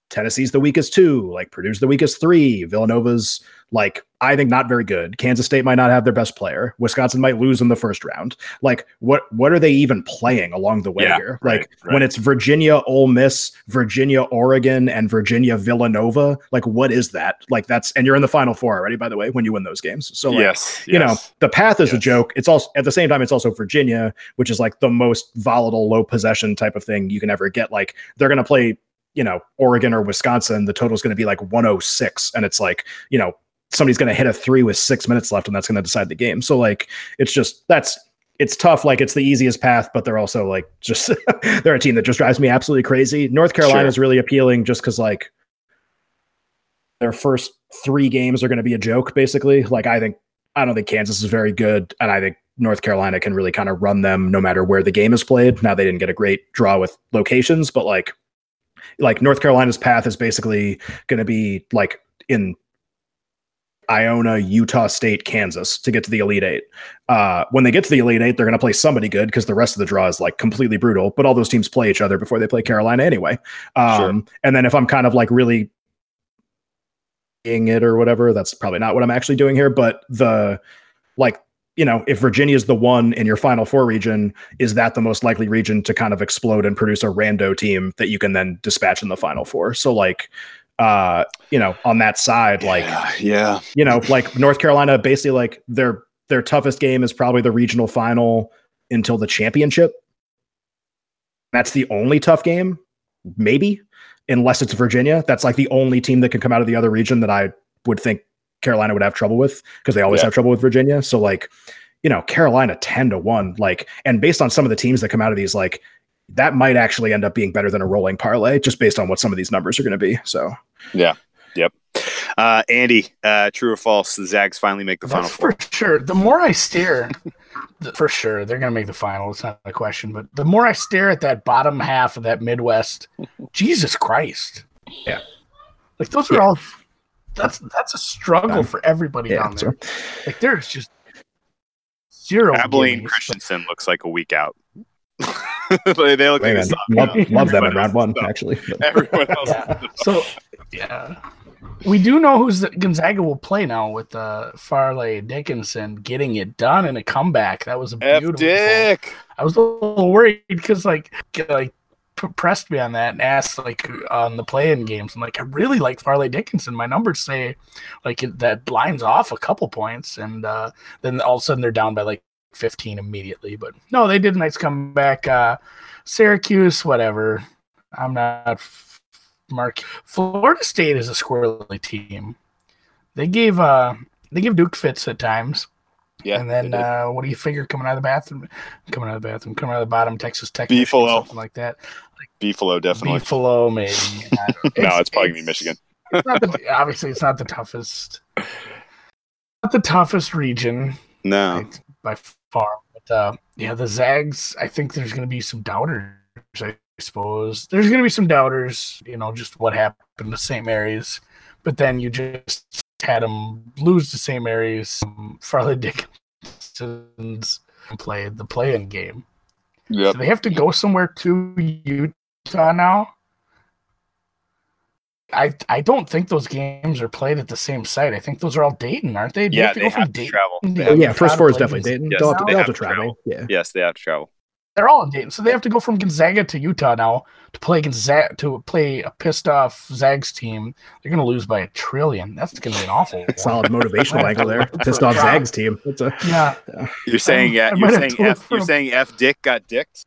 Tennessee's the weakest two, like Purdue's the weakest three, Villanova's like, I think not very good. Kansas State might not have their best player. Wisconsin might lose in the first round. Like, what, what are they even playing along the way Yeah, here? right, Like, right. when it's Virginia, Ole Miss, Virginia, Oregon, and Virginia, Villanova, like, what is that? Like, that's, and you're in the final four already, by the way, when you win those games. So, like, yes, you know, the path is a joke. It's also at the same time, it's also Virginia, which is like the most volatile, low possession type of thing you can ever get. Like they're gonna play, you know, Oregon or Wisconsin. The total is gonna be like 106, and it's like, you know, somebody's gonna hit a three with six minutes left, and that's gonna decide the game. So like, it's just that's it's tough. Like it's the easiest path, but they're also like (laughs) just they're a team that just drives me absolutely crazy. North Carolina Sure. is really appealing just because like their first three games are going to be a joke, basically. Like I think I don't think Kansas is very good, and I think North Carolina can really kind of run them no matter where the game is played. Now they didn't get a great draw with locations, but like like North Carolina's path is basically going to be like in Iona, Utah State, Kansas to get to the Elite Eight. Uh, when they get to the Elite Eight, they're going to play somebody good because the rest of the draw is like completely brutal. But all those teams play each other before they play Carolina anyway. Um, And then if I'm kind of like really it or whatever, that's probably not what I'm actually doing here. But the like, you know, if Virginia is the one in your Final Four region, is that the most likely region to kind of explode and produce a rando team that you can then dispatch in the Final Four? So like, uh, you know, on that side, like yeah, yeah. you know, like North Carolina, basically like their their toughest game is probably the regional final until the championship. That's the only tough game, maybe, unless it's Virginia. That's like the only team that can come out of the other region that I would think Carolina would have trouble with because they always Yeah. have trouble with Virginia. So like, you know, Carolina 10 to 1, like, and based on some of the teams that come out of these, like that might actually end up being better than a rolling parlay just based on what some of these numbers are going to be. So yeah. Yep. Uh, Andy, uh, true or false? The Zags finally make the final four. for sure. The more I stare, (laughs) th- for sure they're going to make the final. It's not a question. But the more I stare at that bottom half of that Midwest, (laughs) Jesus Christ. Yeah. Like those are Yeah. all. That's that's a struggle Um, for everybody yeah, down so there. Like there's just zero. Abilene gimmies. Christensen looks like a week out. (laughs) they they look hey, like a man, love, out. love them in round one, (laughs) is tough. actually. Everyone else. Yeah. So yeah, we do know who's the, Gonzaga will play now with uh, Fairleigh Dickinson getting it done in a comeback. That was a beautiful. Dick. I was a little worried because like like p- pressed me on that and asked like on the play-in games. I'm like, I really like Fairleigh Dickinson. My numbers say like it, that blinds off a couple points, and uh, then all of a sudden they're down by like 15 immediately. But no, they did a nice comeback. Uh, Syracuse, whatever. I'm not Mark. Florida State is a squirrely team. They gave uh they give Duke fits at times. Yeah. and then uh, what do you figure coming out of the bathroom? Coming out of the bathroom, coming out of the bottom, Texas Tech, Beefalo. Something like that. Beefalo definitely. Buffalo, maybe. (laughs) I don't- No, it's probably gonna be Michigan. it's not the, obviously, it's not the toughest. Not the toughest region No. right, by far. But uh, yeah, the Zags. I think there's going to be some doubters. I suppose there's going to be some doubters. You know, just what happened to St. Mary's, but then you just had them lose to St. Mary's. Um, Fairleigh Dickinson's played the play-in game. Yep. Do they have to go somewhere to Utah now? I I don't think those games are played at the same site. I think those are all Dayton, aren't they? Do you Yeah, to they go from have to Dayton travel. to They Oh, have yeah, Utah first to four is definitely Dayton. Yes, they'll, have they they'll have have to to travel. Yeah. Yes, they have to travel. They're all in Dayton, so they have to go from Gonzaga to Utah now to play Gonzaga to play a pissed off Zags team. They're going to lose by a trillion. That's going to be an awful. (laughs) Solid motivational angle there. Pissed off Zags team. That's a Yeah, You're saying yeah. You're saying F. You're saying F. Dick got dicked.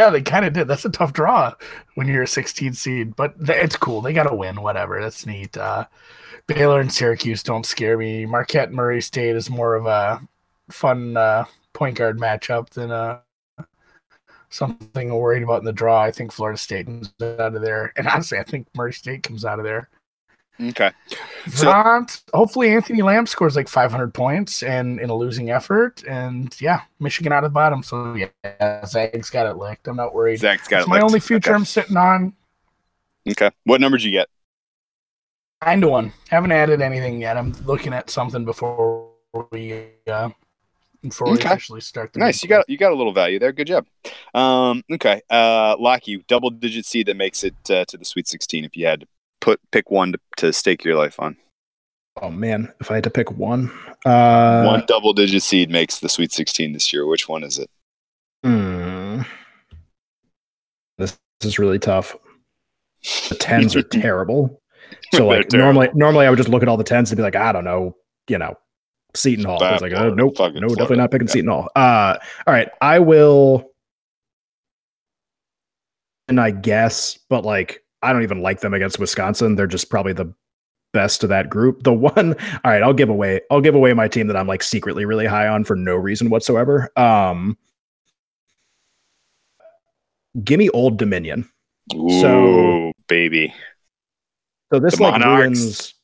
yeah, they kind of did. That's a tough draw when you're a 16 seed, but th- it's cool. They got to win. Whatever. That's neat. Uh, Baylor and Syracuse don't scare me. Marquette and Murray State is more of a fun uh, point guard matchup than uh, something I'm worried about in the draw. I think Florida State comes out of there, and honestly, I think Murray State comes out of there. Okay. So- hopefully Anthony Lamb scores like 500 points and in a losing effort, and yeah, Michigan out of the bottom. So yeah, Zags got it licked. I'm not worried. Zags got It's it my licked. only future Okay. I'm sitting on. okay. What number did you get? Nine to one. Haven't added anything yet. I'm looking at something before we uh, before we Okay. officially start. The Nice. You got you got a little value there. Good job. Um, okay. Uh, Locky, double digit seed that makes it uh, to the Sweet 16. If you had to put pick one to, to stake your life on, oh man, if I had to pick one, uh, one double digit seed makes the Sweet 16 this year. Which one is it? hmm. this, this is really tough. The tens are (laughs) terrible. So like terrible. normally, normally I would just look at all the tens and be like, I don't know, you know, Seton Hall. I was like, oh, nope, no, definitely Florida. not picking Yeah. Seton Hall. Uh, all right, I will, and I guess, but like, I don't even like them against Wisconsin. They're just probably the best of that group. The one, (laughs) all right, I'll give away, I'll give away my team that I'm like secretly really high on for no reason whatsoever. Um, give me Old Dominion. Ooh, So- baby. So this The like Monarchs. ruins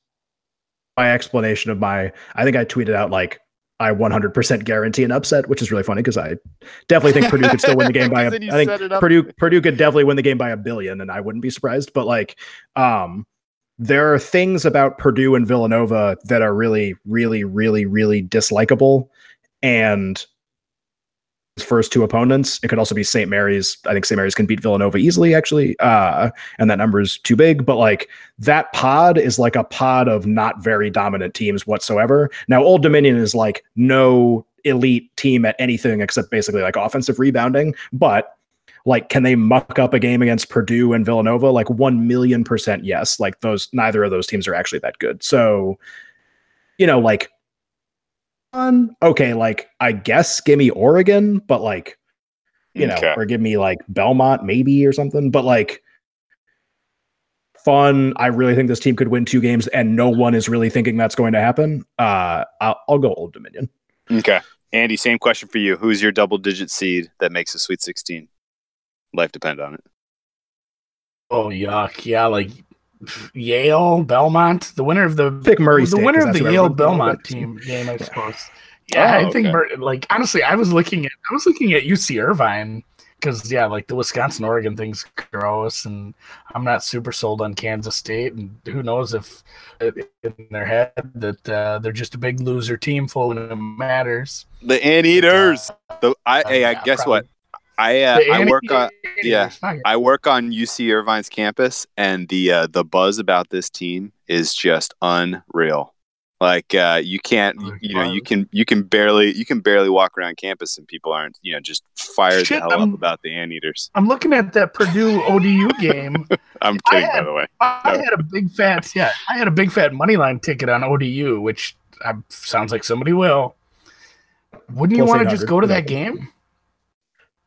my explanation of my. I think I tweeted out like I 100% guarantee an upset, which is really funny because I definitely think Purdue could still win the (laughs) game by. A, I 'Cause then you think set it up. Purdue Purdue could definitely win the game by a billion, and I wouldn't be surprised. But like, um, there are things about Purdue and Villanova that are really, really, really, really dislikable, and first two opponents. It could also be St. Mary's. I think St. Mary's can beat Villanova easily, actually. Uh, and that number is too big. But like that pod is like a pod of not very dominant teams whatsoever. Now, Old Dominion is like no elite team at anything except basically like offensive rebounding. But like, can they muck up a game against Purdue and Villanova? Like one million percent yes. Like those, neither of those teams are actually that good. So, you know, like fun. Okay, like I guess give me Oregon, but like you know, Okay. or give me like Belmont maybe or something. But like fun. I really think this team could win two games, and no one is really thinking that's going to happen. Uh, I'll, I'll go Old Dominion. Okay. Andy, same question for you. Who's your double digit seed that makes the Sweet 16? Life depend on it. Oh yuck! Yeah, like Yale, Belmont, the winner of the Pick Murray the State, winner 'cause of the Yale Belmont team game, I suppose. Yeah, Oh, I think okay. Like honestly, I was looking at I was looking at UC Irvine because yeah, like the Wisconsin Oregon thing's gross, and I'm not super sold on Kansas State, and who knows if uh, in their head that uh, they're just a big loser team full when it matters. The Anteaters. The I Uh, hey, I yeah, guess probably. what? I uh, I work on yeah. I work on UC Irvine's campus, and the uh, the buzz about this team is just unreal. Like uh, you can't, you, you know, you can you can barely you can barely walk around campus, and people aren't, you know, just fired Shit, the hell I'm- up about the Anteaters. I'm looking at that Purdue ODU game. (laughs) I'm I kidding, by the way. I had a big fat yeah, I had a big fat money line ticket on ODU, which uh, sounds like somebody will. Wouldn't you want to just go to that game?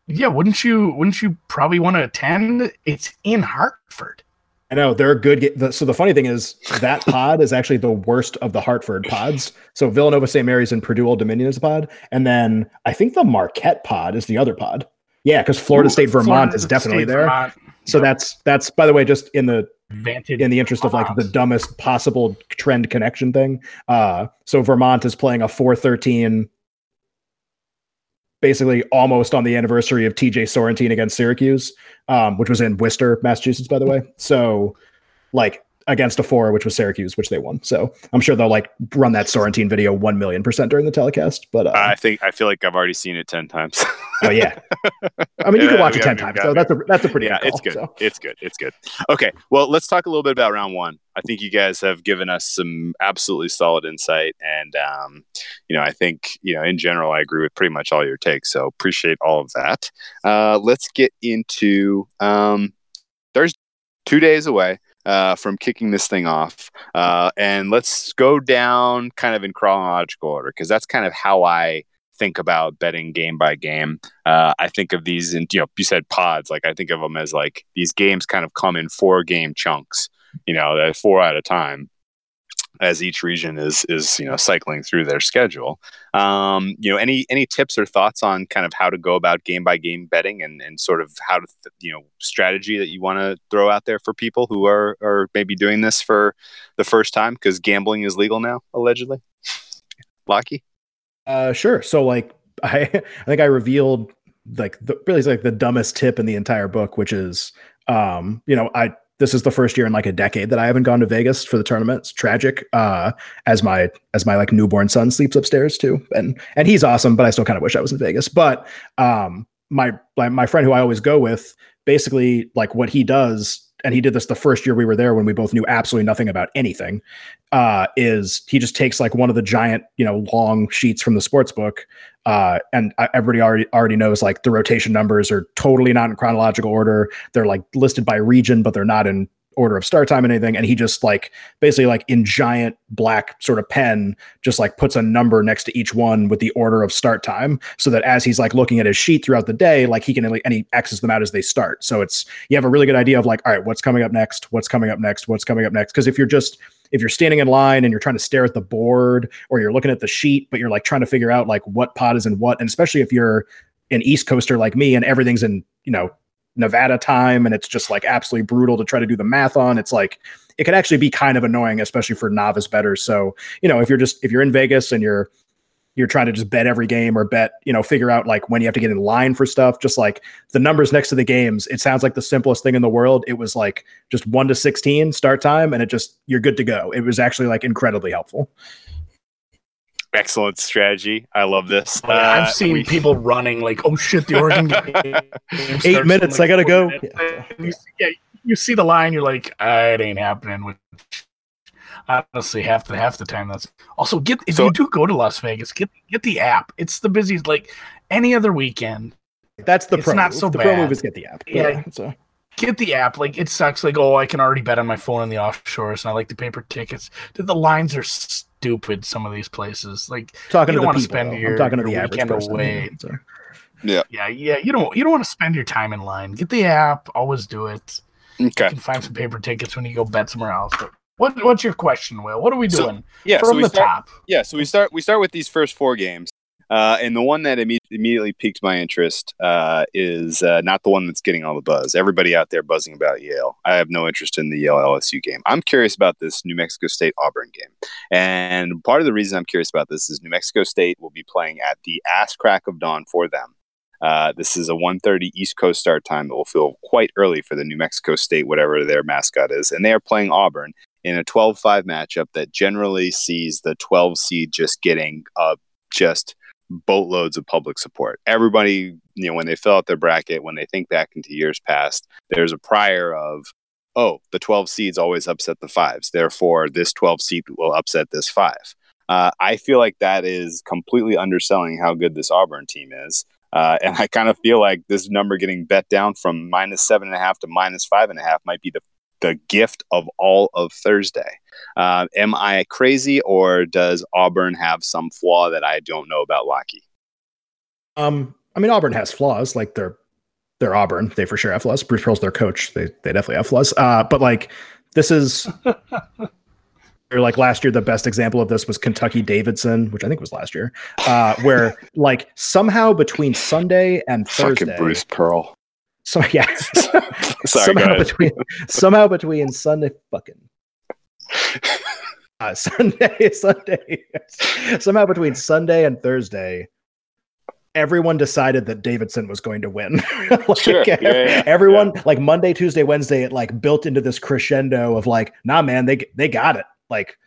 Yeah, wouldn't you? Wouldn't you probably want to attend? It's in Hartford. I know they're good. so the funny thing is that pod is actually the worst of the Hartford pods. So Villanova, St. Mary's, and Purdue Old Dominion is a pod, and then I think the Marquette pod is the other pod. Yeah, because Florida Ooh, State Vermont Florida is definitely State, there. Vermont. So Yep. that's that's by the way, just in the Vantage. in the interest of like the dumbest possible trend connection thing. Uh, so Vermont is playing a 413, basically almost on the anniversary of TJ Sorrentine against Syracuse, um, which was in Worcester, Massachusetts, by the way. So, like against a four, which was Syracuse, which they won. So I'm sure they'll like run that Sorrentine video one million percent during the telecast. But uh, I think I feel like I've already seen it ten times. (laughs) oh yeah, I mean you Yeah, can watch it ten times. So that's a that's a pretty yeah, good it's good. so. It's good. It's good. Okay, well, let's talk a little bit about round one. I think you guys have given us some absolutely solid insight, and um, you know, I think you know, in general, I agree with pretty much all your takes. So appreciate all of that. Uh, let's get into um, Thursday, two days away. Uh, from kicking this thing off, uh, and let's go down kind of in chronological order because that's kind of how I think about betting game by game. Uh, I think of these in, you know, you said pods, like I think of them as like these games kind of come in four game chunks, you know, four at a time as each region is, is, you know, cycling through their schedule. Um, you know, any, any tips or thoughts on kind of how to go about game by game betting and, and sort of how to, th- you know, strategy that you want to throw out there for people who are, are maybe doing this for the first time because gambling is legal now, allegedly. Locky? Uh, sure. So like (laughs) I, I think I revealed like the really like the dumbest tip in the entire book, which is, um, you know, I this is the first year in like a decade that I haven't gone to Vegas for the tournament. It's tragic. Uh, as my as my like newborn son sleeps upstairs too, and and he's awesome, but I still kind of wish I was in Vegas. But um, my my my friend who I always go with, basically like what he does. And he did this the first year we were there when we both knew absolutely nothing about anything. Uh, is he just takes like one of the giant, you know, long sheets from the sports book, uh, and everybody already already knows like the rotation numbers are totally not in chronological order. They're like listed by region, but they're not in order of start time and anything. And he just like basically like in giant black sort of pen, just like puts a number next to each one with the order of start time, so that as he's like looking at his sheet throughout the day, like he can and he X's them out as they start. So it's you have a really good idea of like, all right, what's coming up next, what's coming up next, what's coming up next. Because if you're just if you're standing in line and you're trying to stare at the board or you're looking at the sheet, but you're like trying to figure out like what pod is in what, and especially if you're an East Coaster like me and everything's in, you know, Nevada time and it's just like absolutely brutal to try to do the math on. It's like it could actually be kind of annoying, especially for novice bettors. So, you know, if you're just if you're in Vegas and you're you're trying to just bet every game or bet, you know, figure out like when you have to get in line for stuff, just like the numbers next to the games, it sounds like the simplest thing in the world. It was like just one to 16 start time and it just, you're good to go. It was actually like incredibly helpful. Excellent strategy. I love this. Oh, Uh, I've seen we- people running like, "Oh shit, the Oregon (laughs) game Eight minutes, like, I gotta go. Yeah. You, see- yeah, you see the line, you're like, "Ah, "It ain't happening." Which honestly, half the half the time, that's also get if So- you do go to Las Vegas, get get the app. It's the busiest like any other weekend. That's the It's pro not move. so the pro bad. move is get the app. Yeah. So Get the app. Like it sucks. Like oh, I can already bet on my phone in the offshores, and I like the paper tickets. The, the lines are stupid. Some of these places, like talking You to don't wanna people. spend though. your- I'm talking to the your average weekend person. away. So. yeah, yeah, you don't you don't want to spend your time in line. Get the app. Always do it. You okay. can find some paper tickets when you go bet somewhere else. But what what's your question, Will? What are we So- doing Yeah. from so we the start, top? Yeah, so we start we start with these first four games, uh, and the one that imme- immediately piqued my interest uh, is uh, not the one that's getting all the buzz. Everybody out there buzzing about Yale. I have no interest in the Yale LSU game. I'm curious about this New Mexico State Auburn game, and part of the reason I'm curious about this is New Mexico State will be playing at the ass crack of dawn for them. Uh, this is a 1.30 East Coast start time that will feel quite early for the New Mexico State, whatever their mascot is, and they are playing Auburn in a 12-5 matchup that generally sees the 12 seed just getting uh, just boatloads of public support. Everybody, you know, when they fill out their bracket, when they think back into years past, there's a prior of, oh, the 12 seeds always upset the fives. Therefore, this 12 seed will upset this five. Uh, I feel like that is completely underselling how good this Auburn team is. Uh, and I kind of feel like this number getting bet down from minus seven and a half to minus five and a half might be the the gift of all of Thursday. Uh, am I crazy, or does Auburn have some flaw that I don't know about Locky? Um, I mean, Auburn has flaws. Like they're they're Auburn. They for sure have flaws. Bruce Pearl's their coach. They they definitely have flaws. Uh, but like this is. (laughs) or like last year, the best example of this was Kentucky Davidson, which I think was last year, uh, where (laughs) like somehow between Sunday and Thursday, Fucking Bruce Pearl. so yeah, (laughs) Sorry, somehow between somehow between Sunday fucking (laughs) uh, Sunday (laughs) Sunday somehow between Sunday and Thursday everyone decided that Davidson was going to win (laughs) like, Sure. Yeah, yeah, everyone like Monday Tuesday Wednesday it like built into this crescendo of like nah man they they got it like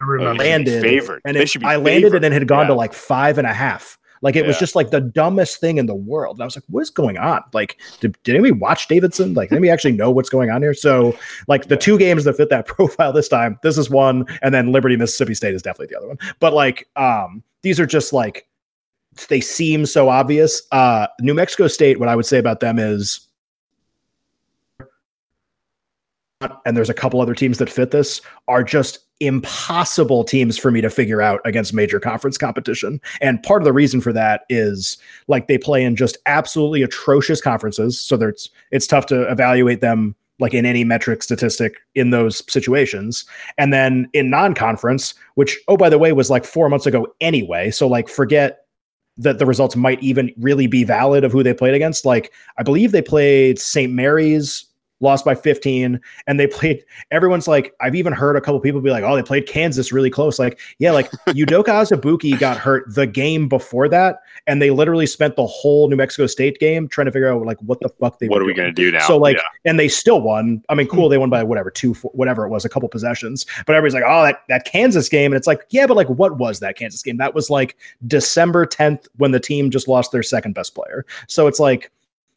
I remember. They should be landed favored. and They it, should be I landed favored. and then had gone to like five and a half. Like it was just like the dumbest thing in the world. And I was like, what is going on? Like, did, did anybody watch Davidson? Like, did anybody actually know what's going on here? So, like, the two games that fit that (laughs) profile this time, this is one, and then Liberty, Mississippi State is definitely the other one. But like, um, these are just like they seem so obvious. Uh, New Mexico State, what I would say about them is and there's a couple other teams that fit this are just impossible teams for me to figure out against major conference competition. And part of the reason for that is like they play in just absolutely atrocious conferences, so there's it's tough to evaluate them like in any metric statistic in those situations. And then in non-conference, which oh by the way was like 4 months ago anyway, so like forget that the results might even really be valid of who they played against. Like I believe they played St. Mary's lost by 15 and they played everyone's like i've even heard a couple people be like oh they played kansas really close. Like yeah like (laughs) udoka azubuike got hurt the game before that and they literally spent the whole new mexico state game trying to figure out like what the fuck they What were are we going to do now? so like Yeah. and they still won. I mean cool hmm. they won by whatever two four, whatever it was a couple possessions but everybody's like oh that, that kansas game and it's like yeah but like what was that kansas game? That was like december 10th when the team just lost their second best player. So it's like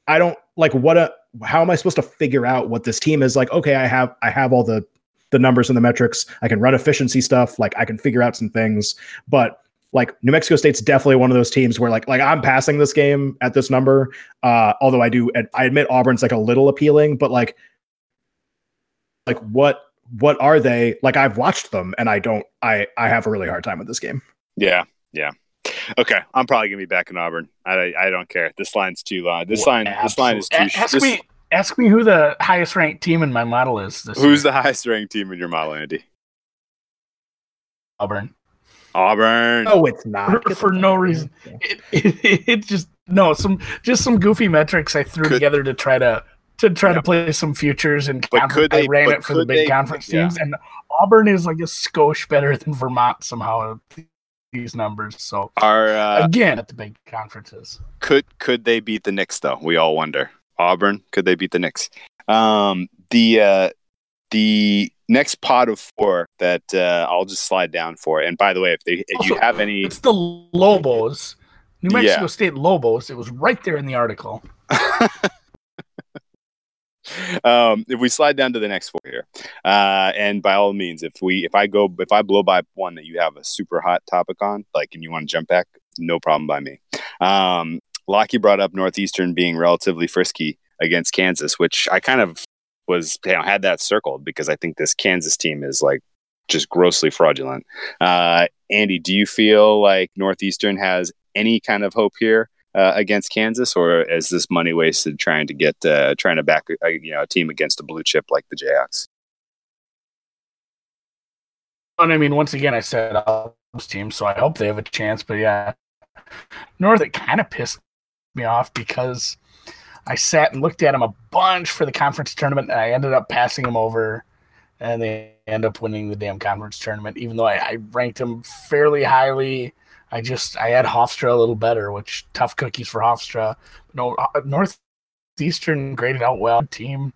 i don't like what a how am i supposed to figure out what this team is like okay i have i have all the the numbers and the metrics i can run efficiency stuff like i can figure out some things but like New Mexico State's definitely one of those teams where like like I'm passing this game at this number. Uh, although I do I admit Auburn's like a little appealing, but like like what what are they? Like I've watched them and I don't I I have a really hard time with this game. Yeah, yeah. Okay, I'm probably gonna be back in Auburn. I, I don't care. This line's too long. This line this line is too. A- ask this- me ask me who the highest ranked team in my model is this who's year. the highest ranked team in your model, Andy? Auburn. Auburn. No, it's not For- for no out of here. reason. It, (laughs) it, it just no some just some goofy metrics I threw Could- together to try to to try Yeah. to play some futures and But confer- could they- I ran but it for the big they- conference yeah. teams and Auburn is like a skosh better than Vermont somehow at these numbers. So Are uh, again at the big conferences. could could they beat the Knicks though? We all wonder. Auburn could they beat the Knicks? Um, the uh, the next pot of four that uh, I'll just slide down for. And by the way, if they if you have any, It's the Lobos. New Yeah. Mexico State Lobos. It was right there in the article. (laughs) (laughs) um, if we slide down to the next four here, uh, and by all means, if we if I go if I blow by one that you have a super hot topic on, like, and you want to jump back, no problem by me. Um, Lockie brought up Northeastern being relatively frisky against Kansas, which I kind of was you know had that circled because I think this Kansas team is like just grossly fraudulent. Uh, Andy, do you feel like Northeastern has any kind of hope here uh, against Kansas, or is this money wasted trying to get uh, trying to back a, you know a team against a blue chip like the Jayhawks? And I mean, once again, I said those teams, so I hope they have a chance. But yeah, North it kind of pissed me off because I sat and looked at them a bunch for the conference tournament, and I ended up passing them over, and they end up winning the damn conference tournament. Even though I, I ranked them fairly highly, I just I had Hofstra a little better, which tough cookies for Hofstra. No, uh, Northeastern graded out well. Team.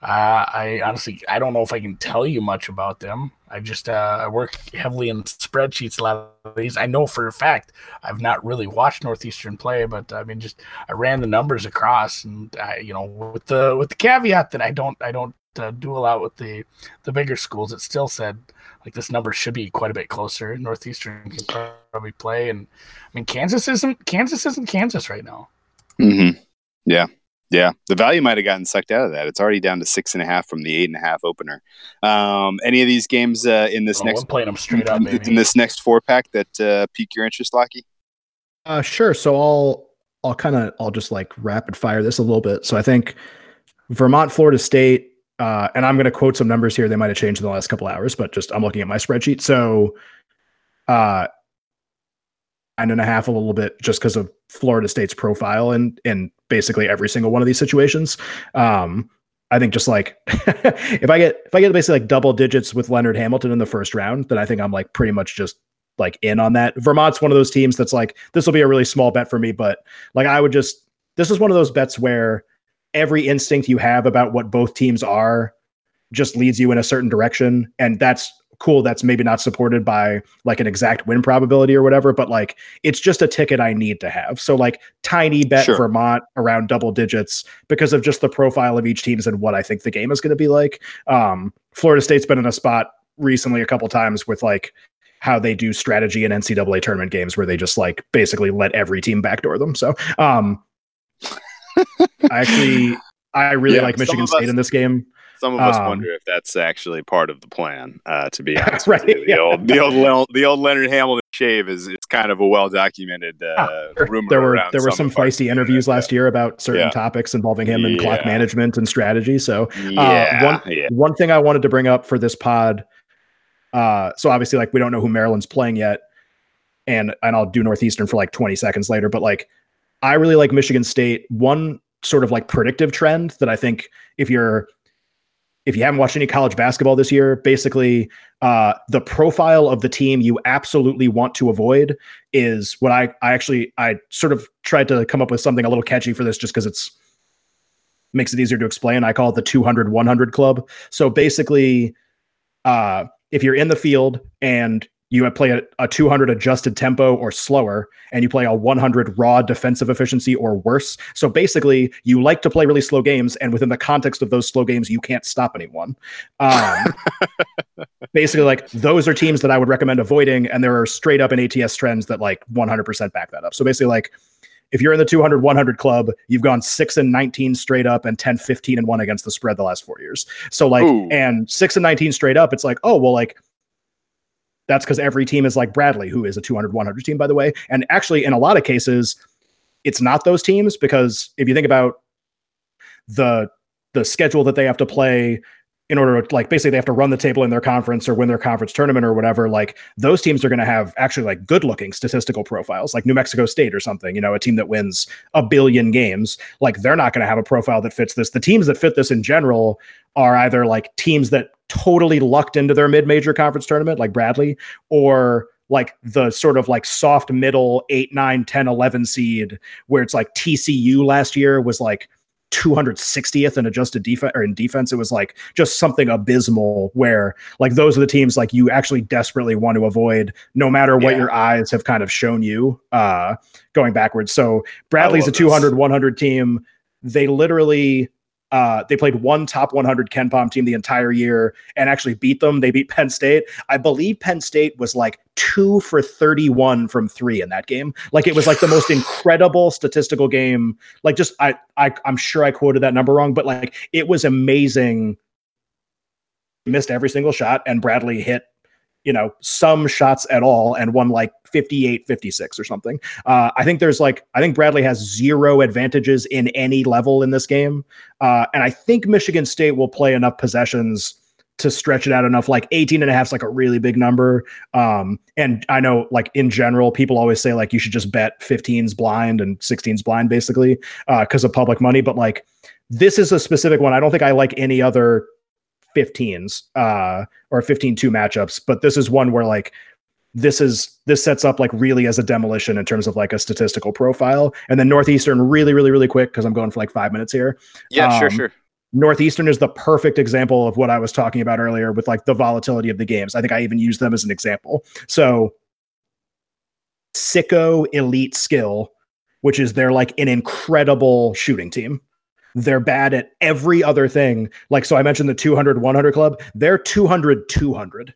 Uh, I honestly, I don't know if I can tell you much about them. I just, uh, I work heavily in spreadsheets. A lot of these, I know for a fact. I've not really watched Northeastern play, but I mean, just I ran the numbers across, and I, you know, with the with the caveat that I don't, I don't uh, do a lot with the the bigger schools. It still said like this number should be quite a bit closer. Northeastern can probably play, and I mean, Kansas isn't Kansas isn't Kansas right now. Mm-hmm. Yeah. Yeah, the value might have gotten sucked out of that. It's already down to six and a half from the eight and a half opener. Um, any of these games uh, in this I next I'm playing them straight up, in this next four pack that uh, pique your interest, Locky? Uh, sure. So I'll I'll kind of I'll just like rapid fire this a little bit. So I think Vermont, Florida State, uh, and I'm going to quote some numbers here. They might have changed in the last couple hours, but just I'm looking at my spreadsheet. So, uh, nine and a half, a little bit, just because of Florida State's profile and in basically every single one of these situations. Um, I think just like (laughs) if I get if I get basically like double digits with Leonard Hamilton in the first round, then I think I'm like pretty much just like in on that. Vermont's one of those teams that's like this will be a really small bet for me, but like I would just this is one of those bets where every instinct you have about what both teams are just leads you in a certain direction. And that's cool. That's maybe not supported by like an exact win probability or whatever but like it's just a ticket i need to have. So like tiny bet Sure. vermont around double digits because of just the profile of each teams and what i think the game is going to be like. Um florida state's been in a spot recently a couple times with like how they do strategy in ncaa tournament games where they just like basically let every team backdoor them. So um I actually I really Yeah, like Michigan State us- in this game. Some of us Um, wonder if that's actually part of the plan. Uh, to be (laughs) honest, Right, the yeah. old, the old, the old Leonard Hamilton shave is it's kind of a well documented uh, Sure. rumor. There were there were some our feisty interviews last year about certain Yeah. topics involving him and clock management and strategy. So Yeah, one- one thing I wanted to bring up for this pod, uh, so obviously like we don't know who Maryland's playing yet, and and I'll do Northeastern for like 20 seconds later, but like I really like Michigan State. One sort of like predictive trend that I think if you're if you haven't watched any college basketball this year, basically uh, the profile of the team you absolutely want to avoid is what I I actually I sort of tried to come up with something a little catchy for this just because it's makes it easier to explain. I call it the 200 100 club. So basically, uh, if you're in the field and you play a, a 200 adjusted tempo or slower, and you play a 100 raw defensive efficiency or worse. So basically, you like to play really slow games, and within the context of those slow games, you can't stop anyone. Um, (laughs) basically, like those are teams that I would recommend avoiding, and there are straight up in ATS trends that like 100% back that up. So basically, like if you're in the 200 100 club, you've gone 6 and 19 straight up and 10 15 and 1 against the spread the last 4 years. So like Ooh. and 6 and 19 straight up, it's like, "Oh, well like that's cuz every team is like Bradley, who is a 200 100 team by the way." And actually in a lot of cases, it's not those teams because if you think about the the schedule that they have to play in order to like basically they have to run the table in their conference or win their conference tournament or whatever like those teams are going to have actually like good looking statistical profiles like new mexico state or something you know a team that wins a billion games like they're not going to have a profile that fits this the teams that fit this in general are either like teams that totally lucked into their mid-major conference tournament like bradley or like the sort of like soft middle 8 9 10 11 seed where it's like tcu last year was like 260th in adjusted defense or in defense it was like just something abysmal where like those are the teams like you actually desperately want to avoid no matter what Yeah. your eyes have kind of shown you uh going backwards. So bradley's a love 200 100 team. They literally uh, they played one top 100 KenPom team the entire year and actually beat them. They beat Penn State. I believe Penn State was like two for 31 from three in that game. Like it was like the most (laughs) incredible statistical game. Like just I, I I'm sure I quoted that number wrong, but like it was amazing. Missed every single shot, and Bradley hit you know some shots at all and won like 58 56 or something. Uh, i think there's like i think bradley has zero advantages in any level in this game. Uh, and i think michigan state will play enough possessions to stretch it out enough. Like 18 and a half is like a really big number. Um, and i know like in general people always say like you should just bet 15s blind and 16s blind basically because of public money. But like this is a specific one. I don't think i like any other 15s uh or 15 2 matchups but this is one where like this is this sets up like really as a demolition in terms of like a statistical profile. And then northeastern really really really quick because i'm going for like five minutes here. Yeah, sure, Um, sure. northeastern is the perfect example of what i was talking about earlier with like the volatility of the games. I think i even used them as an example. So sicko elite skill which is they're like an incredible shooting team. They're bad at every other thing. Like so i mentioned the 200 100 club. They're 200 200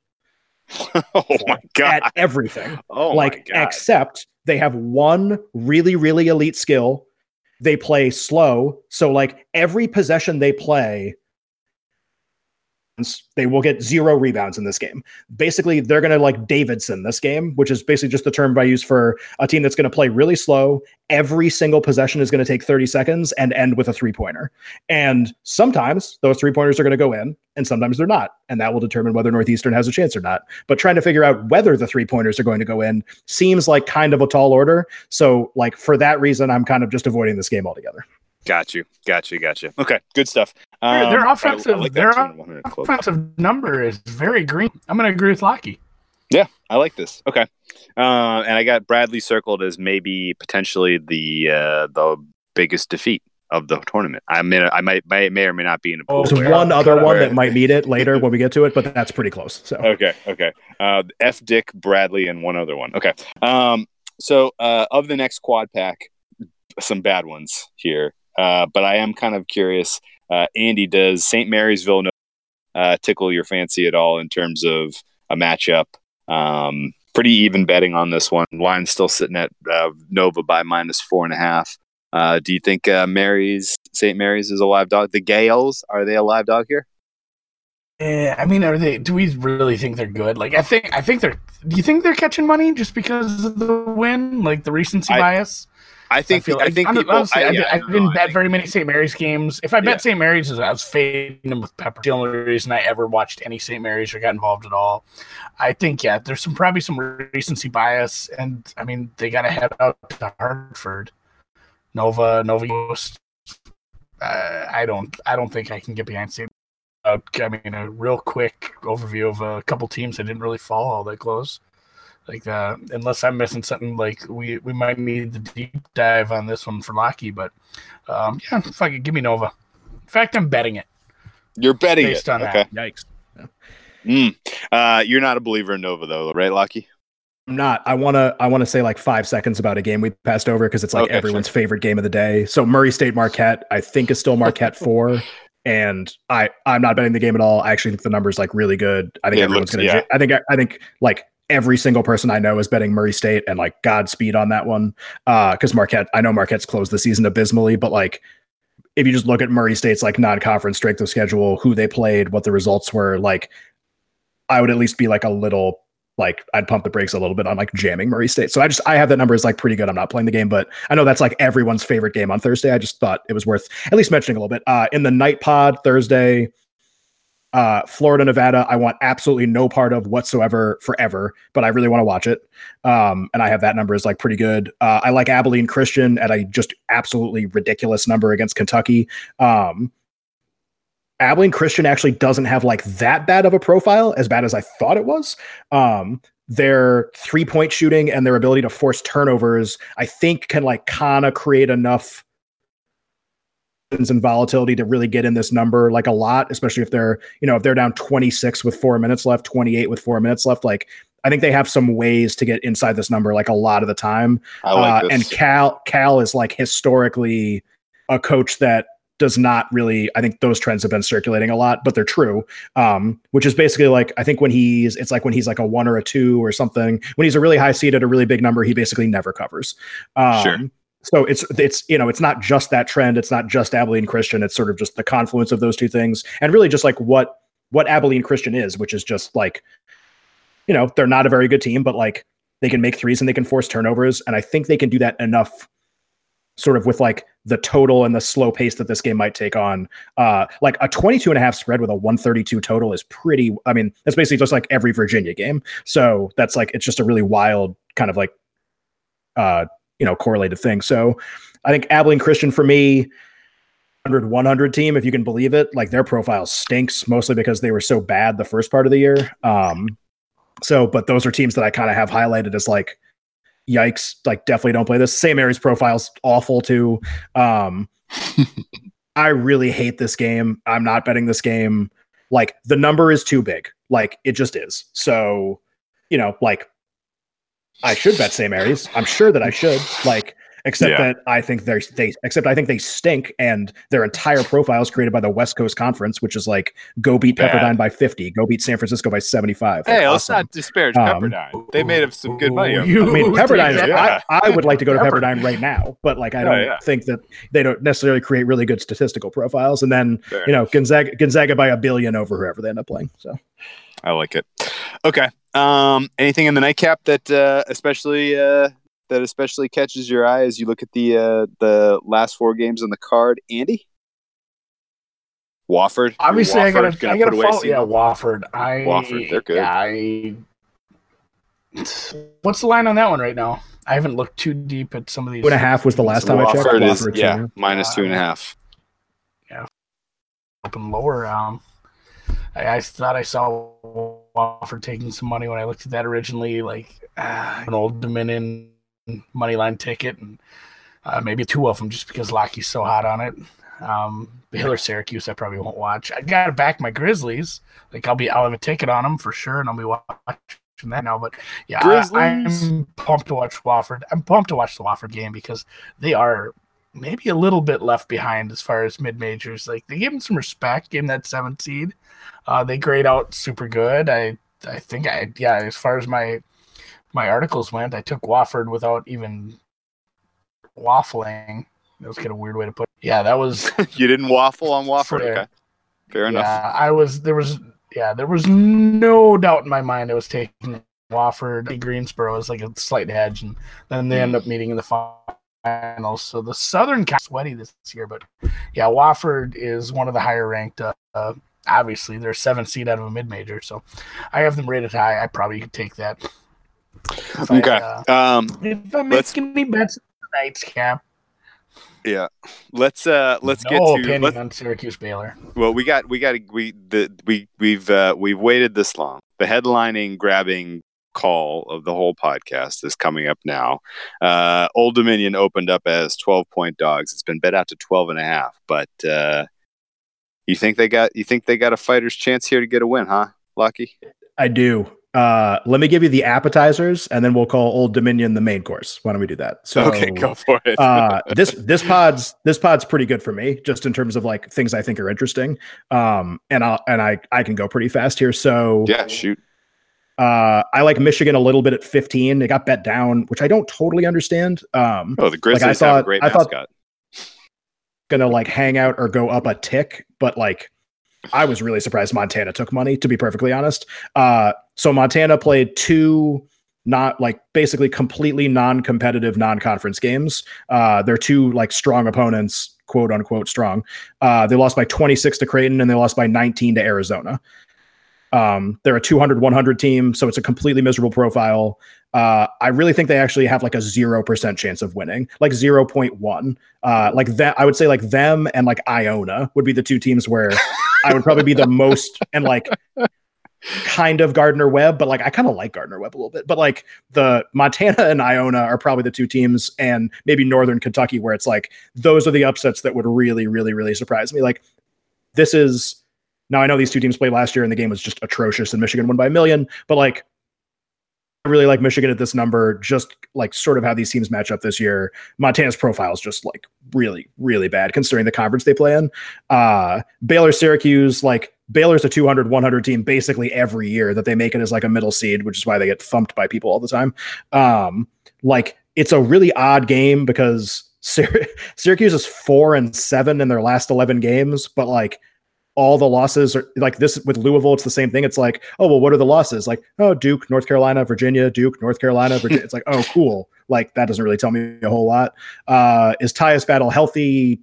(laughs) oh my god. at everything oh like my god. except they have one really really elite skill they play slow so like every possession they play they will get zero rebounds in this game. Basically, they're going to like Davidson this game, which is basically just the term I use for a team that's going to play really slow. Every single possession is going to take 30 seconds and end with a three pointer. And sometimes those three pointers are going to go in, and sometimes they're not. And that will determine whether Northeastern has a chance or not. But trying to figure out whether the three pointers are going to go in seems like kind of a tall order. So, like, for that reason, I'm kind of just avoiding this game altogether. Got you, got you, got you. Okay, good stuff. Their, their Um, offensive, I like their that too, 100 club. offensive number is very green. I'm going to agree with Locky. Yeah, I like this. Okay, uh, and I got Bradley circled as maybe potentially the uh, the biggest defeat of the tournament. I mean, I might may, may or may not be in a pool. Oh, There's where- one other where- one that might meet it later when we get to it, but that's pretty close. So Okay, okay. Uh, F. Dick, Bradley, and one other one. Okay. Um, so uh, of the next quad pack, some bad ones here. Uh, but I am kind of curious. Uh, Andy, does St. Mary's Villanova uh, tickle your fancy at all in terms of a matchup? Um, pretty even betting on this one. Line's still sitting at uh, Nova by minus four and a half. Uh, do you think uh, Mary's St. Mary's is a live dog? The Gales are they a live dog here? Yeah, I mean, are they? Do we really think they're good? Like, I think, I think they're. Do you think they're catching money just because of the win, like the recency I- bias? I think feel I think hon- people. honestly, I, I, did- I I didn't I bet think- very many St. Mary's games. If I bet Yeah. St. Mary's, I was fading them with Pepper. The only reason I ever watched any St. Mary's or got involved at all. I think yeah, there's some probably some recency bias, and I mean they got to head out to Hartford, Nova, Nova Coast. Uh, I don't, I don't think I can get behind St. Uh, I mean, a real quick overview of a couple teams I didn't really follow all that close. Like, uh, unless I'm missing something, like we we might need the deep dive on this one for Locky. But um, yeah, fuck it, give me Nova. In fact, I'm betting it You're betting it. based it. on okay. that. yikes. Mm. Uh, you're not a believer in Nova though, right, Lucky? I'm not. I want to. I want to say like five seconds about a game we passed over because it's like Okay, everyone's favorite game of the day. So Murray State Marquette, I think is still Marquette (laughs) four, and I I'm not betting the game at all. I actually think the number's like really good. I think It everyone's looks- gonna. yeah. I think I think like every single person I know is betting Murray State and like Godspeed on that one. Uh, because Marquette, I know Marquette's closed the season abysmally, but like if you just look at Murray State's like non-conference strength of schedule, who they played, what the results were, like I would at least be like a little like I'd pump the brakes a little bit on like jamming Murray State. So I just I have that number as like pretty good. I'm not playing the game, but I know that's like everyone's favorite game on Thursday. I just thought it was worth at least mentioning a little bit. Uh in the night pod Thursday, uh Florida, Nevada, I want absolutely no part of whatsoever forever, but I really want to watch it. Um and I have that number as like pretty good. Uh I like Abilene Christian at a just absolutely ridiculous number against Kentucky. Um Abilene Christian actually doesn't have like that bad of a profile, as bad as I thought it was. Um, their three point shooting and their ability to force turnovers, I think, can like kind of create enough and volatility to really get in this number like a lot, especially if they're, you know, if they're down 26 with four minutes left, 28 with four minutes left. Like, I think they have some ways to get inside this number like a lot of the time. Like Uh, and Cal Cal is like historically a coach that does not really I think those trends have been circulating a lot, but they're true. Um, which is basically like I think when he's it's like when he's like a one or a two or something, when he's a really high seed at a really big number, he basically never covers. Um Sure. So it's it's you know it's not just that trend. It's not just abilene christian. It's sort of just the confluence of those two things and really just like what what abilene christian is which is just like you know they're not a very good team but like they can make threes and they can force turnovers. And i think they can do that enough sort of with like the total and the slow pace that this game might take on. Uh like a 22 and a half spread with a 132 total is pretty i mean that's basically just like every virginia game. So that's like it's just a really wild kind of like uh you know correlated thing. So i think abilene christian for me 100 100 team if you can believe it like their profile stinks mostly because they were so bad the first part of the year. Um so but those are teams that i kind of have highlighted as like yikes like definitely don't play this. St. Mary's profile's awful too. Um (laughs) i really hate this game. I'm not betting this game. Like the number is too big. Like it just is. So you know like i should bet st mary's i'm sure that i should like Except Yeah. that I think they're they except I think they stink and their entire profile is created by the West Coast Conference, which is like go beat Bad. Pepperdine by 50, go beat San Francisco by 75. Hey, Like, let's awesome. not disparage Um, Pepperdine. They made up some good money. You- I mean, (laughs) Pepperdine. take that. I, I would like to go to Pepperdine. Pepperdine right now, but like I don't yeah. think that they don't necessarily create really good statistical profiles. And then Fair you know Gonzaga Gonzaga by a billion over whoever they end up playing. So I like it. Okay. Um, anything in the nightcap that uh, especially uh, that especially catches your eye as you look at the uh, the last four games on the card, Andy? Wofford. Obviously, I Wofford gotta, gonna I gotta put away Yeah, Wofford. I Wofford, they're good. I. What's the line on that one right now? I haven't looked too deep at some of these. two and a half was the last time I checked. Wofford is yeah yeah. minus two and a half. up and lower. Um, I, I thought I saw Wofford taking some money when I looked at that originally, like uh, an old Dominion money line ticket, and uh, maybe two of them just because Lockie's so hot on it. Um, Baylor Syracuse, I probably won't watch. I got to back my Grizzlies. Like I'll be, I'll have a ticket on them for sure, and I'll be watching that now. But yeah, I. I'm pumped to watch Wofford. I'm pumped to watch the Wofford game because they are maybe a little bit left behind as far as mid majors. Like they gave him some respect, gave them that seventh seed. Uh, they grade out super good. I I think I yeah. As far as my my articles went, I took Wofford without even waffling. That was kind of a weird way to put. It. Yeah, that was (laughs) you didn't waffle on Wofford. Fair. Okay, fair enough. yeah. I was there was yeah there was no doubt in my mind I was taking Wofford. Greensboro is like a slight hedge, and then they end up meeting in the finals. So the Southern kind of sweaty this year, but yeah, Wofford is one of the higher ranked. Uh, uh, obviously, they're seventh seed out of a mid major, so I have them rated high. I probably could take that. If I, Okay. uh, Um, if I'm making any bets tonight's cap, yeah. Let's uh let's no get to opinion let's, on Syracuse Baylor. well we got we got we the we we've uh we've waited this long. The headlining grabbing call of the whole podcast is coming up now. Uh Old Dominion opened up as 12 point dogs. It's been bet out to 12 and a half, but uh you think they got you think they got a fighter's chance here to get a win, huh? Lucky? I do. Uh, let me give you the appetizers, and then we'll call Old Dominion the main course. Why don't we do that? So, okay, go for it. uh, (laughs) this this pod's this pod's pretty good for me, just in terms of like things I think are interesting. Um, and I and I I can go pretty fast here. So yeah, shoot. Uh, I like Michigan a little bit at 15. It got bet down, which I don't totally understand. Um, Oh, the Grizzlies have a great I thought- mascot. gonna like hang out or go up a tick, but like I was really surprised Montana took money, to be perfectly honest. Uh so Montana played two not like basically completely non-competitive non-conference games. Uh they're two like strong opponents, quote unquote strong. Uh they lost by 26 to Creighton and they lost by 19 to Arizona. Um, they're a 200 100 team, so it's a completely miserable profile. Uh, I really think they actually have like a 0% chance of winning, like 0.1. Uh, like that, I would say like them and like Iona would be the two teams where I would probably be the most (laughs) and like kind of Gardner Webb, but like I kind of like Gardner Webb a little bit. But like the Montana and Iona are probably the two teams, and maybe Northern Kentucky, where it's like those are the upsets that would really, really, really surprise me. Like this is now I know these two teams played last year and the game was just atrocious and Michigan won by a million, but like I really like Michigan at this number, just like sort of how these teams match up this year. Montana's profile is just like really, really bad considering the conference they play in. Uh, Baylor, Syracuse, like Baylor's a 200, 100 team basically every year that they make it as like a middle seed, which is why they get thumped by people all the time. Um, like it's a really odd game because Syr- (laughs) Syracuse is four and seven in their last 11 games, but like all the losses are like this with Louisville. It's the same thing. It's like, oh, well, what are the losses? Like, oh, Duke, North Carolina, Virginia, Duke, North Carolina, Virginia. it's like, oh, (laughs) cool. Like that doesn't really tell me a whole lot. Uh, is Tyus Battle healthy?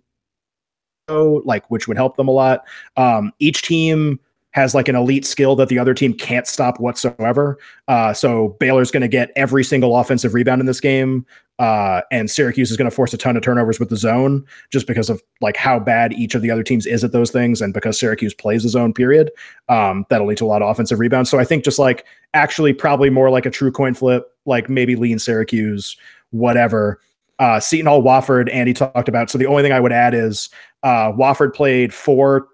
Oh, like which would help them a lot. Um, each team has like an elite skill that the other team can't stop whatsoever. Uh, so Baylor's going to get every single offensive rebound in this game, uh, and Syracuse is going to force a ton of turnovers with the zone just because of like how bad each of the other teams is at those things, and because Syracuse plays the zone. Period. Um, that'll lead to a lot of offensive rebounds. So I think just like actually probably more like a true coin flip, like maybe lean Syracuse, whatever. Uh, Seton Hall, Wofford, Andy talked about. So the only thing I would add is uh, Wofford played four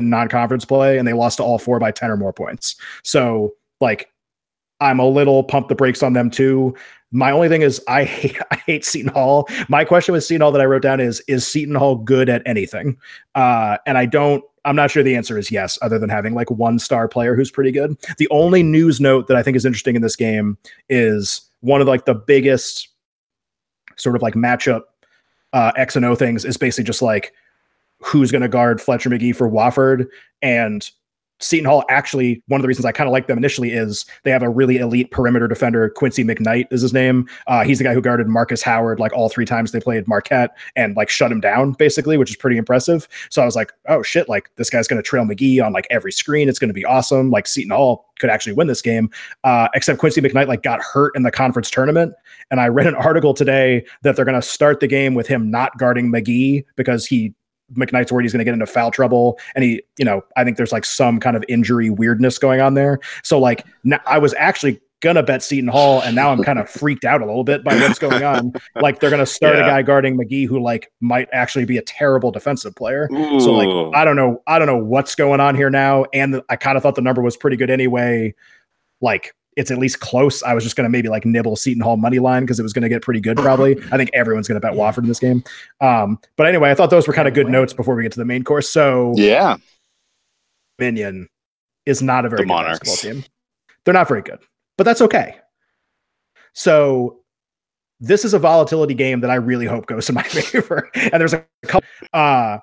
non-conference play and they lost to all four by 10 or more points so like I'm a little pump the brakes on them too. My only thing is I hate (laughs) I hate Seton Hall. My question with Seton Hall that I wrote down is is Seton Hall good at anything? Uh, and I don't. I'm not sure the answer is yes, other than having like one star player who's pretty good. The only news note that I think is interesting in this game is one of like the biggest sort of like matchup uh, X and O things is basically just like who's going to guard Fletcher Magee for Wofford and Seton Hall actually one of the reasons I kind of like them initially is they have a really elite perimeter defender. Quincy McKnight is his name. Uh, he's the guy who guarded Marcus Howard like all three times they played Marquette and like shut him down basically, which is pretty impressive. So I was like, oh shit, like this guy's going to trail Magee on like every screen. It's going to be awesome. Like Seton Hall could actually win this game. Uh, except Quincy McKnight like got hurt in the conference tournament, and I read an (laughs) article today that they're going to start the game with him not guarding Magee because he McKnight's worried he's going to get into foul trouble. And he, you know, I think there's like some kind of injury weirdness going on there. So like now I was actually gonna bet Seton Hall, and now I'm kind of freaked out a little bit by what's going on. Like they're gonna start yeah. a guy guarding Magee who like might actually be a terrible defensive player. Ooh. So like I don't know, I don't know what's going on here now. And I kind of thought the number was pretty good anyway. Like it's at least close. I was just going to maybe like nibble Seton Hall money line because it was going to get pretty good probably. (laughs) I think everyone's going to bet Wofford in this game. Um, but anyway, I thought those were kind of good notes before we get to the main course. So yeah, Minion is not a very the good Monarchs. basketball team. They're not very good, but that's okay. So this is a volatility game that I really hope goes in my (laughs) favor. and there's a couple. Uh,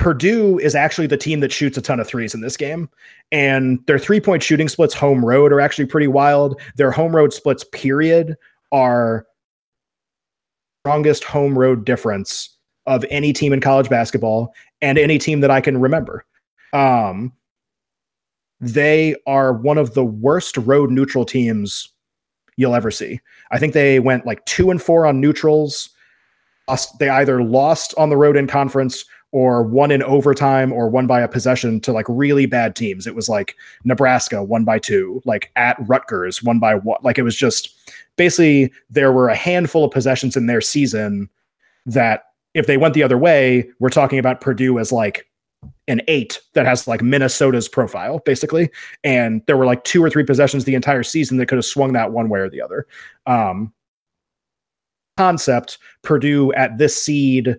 Purdue is actually the team that shoots a ton of threes in this game. And their three point shooting splits home road are actually pretty wild. Their home road splits, period, are strongest home road difference of any team in college basketball and any team that I can remember. Um, they are one of the worst road neutral teams you'll ever see. I think they went like two and four on neutrals. They either lost on the road in conference or won in overtime or won by a possession to like really bad teams. It was like Nebraska won by two, like at Rutgers won by one. Like it was just basically there were a handful of possessions in their season that if they went the other way, we're talking about Purdue as like an eight that has like Minnesota's profile, basically. And there were like two or three possessions the entire season that could have swung that one way or the other. Um, concept, Purdue at this seed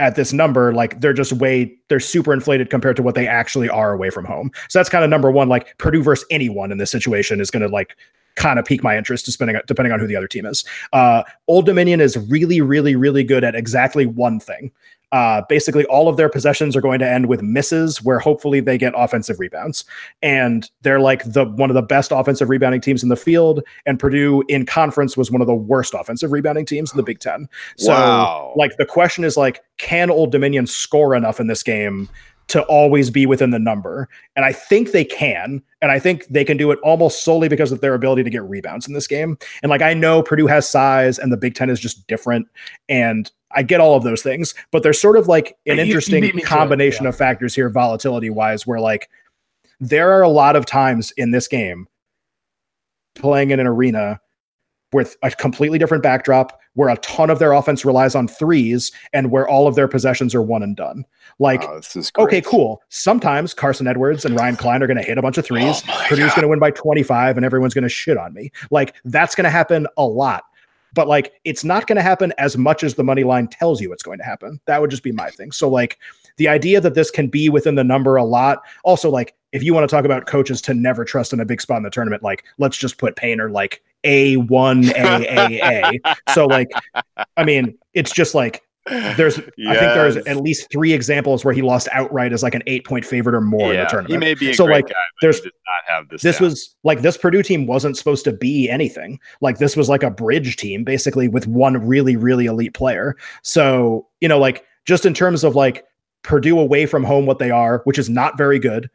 at this number, like they're just way they're super inflated compared to what they actually are away from home. So that's kind of number one. Like Purdue versus anyone in this situation is going to like kind of pique my interest depending depending on who the other team is. Uh, Old Dominion is really, really, really good at exactly one thing, uh, basically all of their possessions are going to end with misses where hopefully they get offensive rebounds and they're like the one of the best offensive rebounding teams in the field and purdue in conference was one of the worst offensive rebounding teams in the big ten so wow. like the question is like can old dominion score enough in this game to always be within the number. And I think they can. And I think they can do it almost solely because of their ability to get rebounds in this game. And like I know Purdue has size and the Big Ten is just different. And I get all of those things, but there's sort of like an you, interesting you combination yeah. of factors here, volatility wise, where like there are a lot of times in this game playing in an arena with a completely different backdrop where a ton of their offense relies on threes and where all of their possessions are one and done. Like, oh, okay, cool. Sometimes Carson Edwards and Ryan Cline are going to hit a bunch of threes. Oh Purdue's going to win by 25 and everyone's going to shit on me. Like, that's going to happen a lot but like it's not going to happen as much as the money line tells you it's going to happen. That would just be my thing. So like the idea that this can be within the number a lot. Also, like if you want to talk about coaches to never trust in a big spot in the tournament, like let's just put Painter like a one A A A. So like, I mean, it's just like there's yes. I think there's at least three examples where he lost outright as like an eight point favorite or more yeah, in the tournament. He may be so like guy, there's not have this. This down. was like this Purdue team wasn't supposed to be anything. Like this was like a bridge team basically with one really really elite player. So you know like just in terms of like Purdue away from home what they are, which is not very good.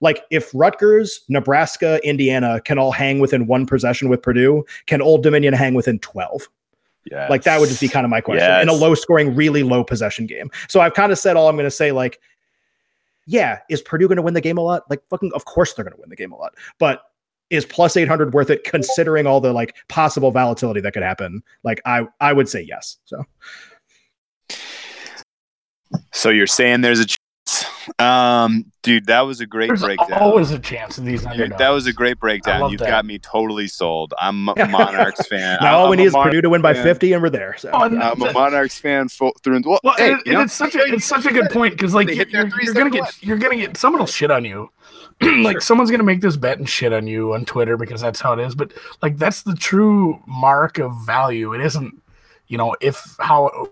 Like if Rutgers, Nebraska, Indiana can all hang within one possession with Purdue, can Old Dominion hang within twelve? Yes. Like that would just be kind of my question yes. in a low scoring, really low possession game. So I've kind of said all I'm going to say. Like, yeah, is Purdue going to win the game a lot? Like, fucking, of course they're going to win the game a lot. But is plus 800 worth it considering all the like possible volatility that could happen? Like, I I would say yes. So, so you're saying there's a chance Um, dude, that was a great There's breakdown. always a chance of these Dude, that was a great breakdown. You've that. got me totally sold. I'm a (laughs) Monarchs fan. now all I'm we a need is Mon- Purdue to win by fan. 50, and we're there. So Oh, and I'm a Monarchs fan full through and well, Well, hey, and, and it's such a it's such a good point because like you're, you're, you're gonna get you're gonna get someone will shit on you, (clears throat) like someone's gonna make this bet and shit on you on Twitter because that's how it is. But like that's the true mark of value. It isn't you know if how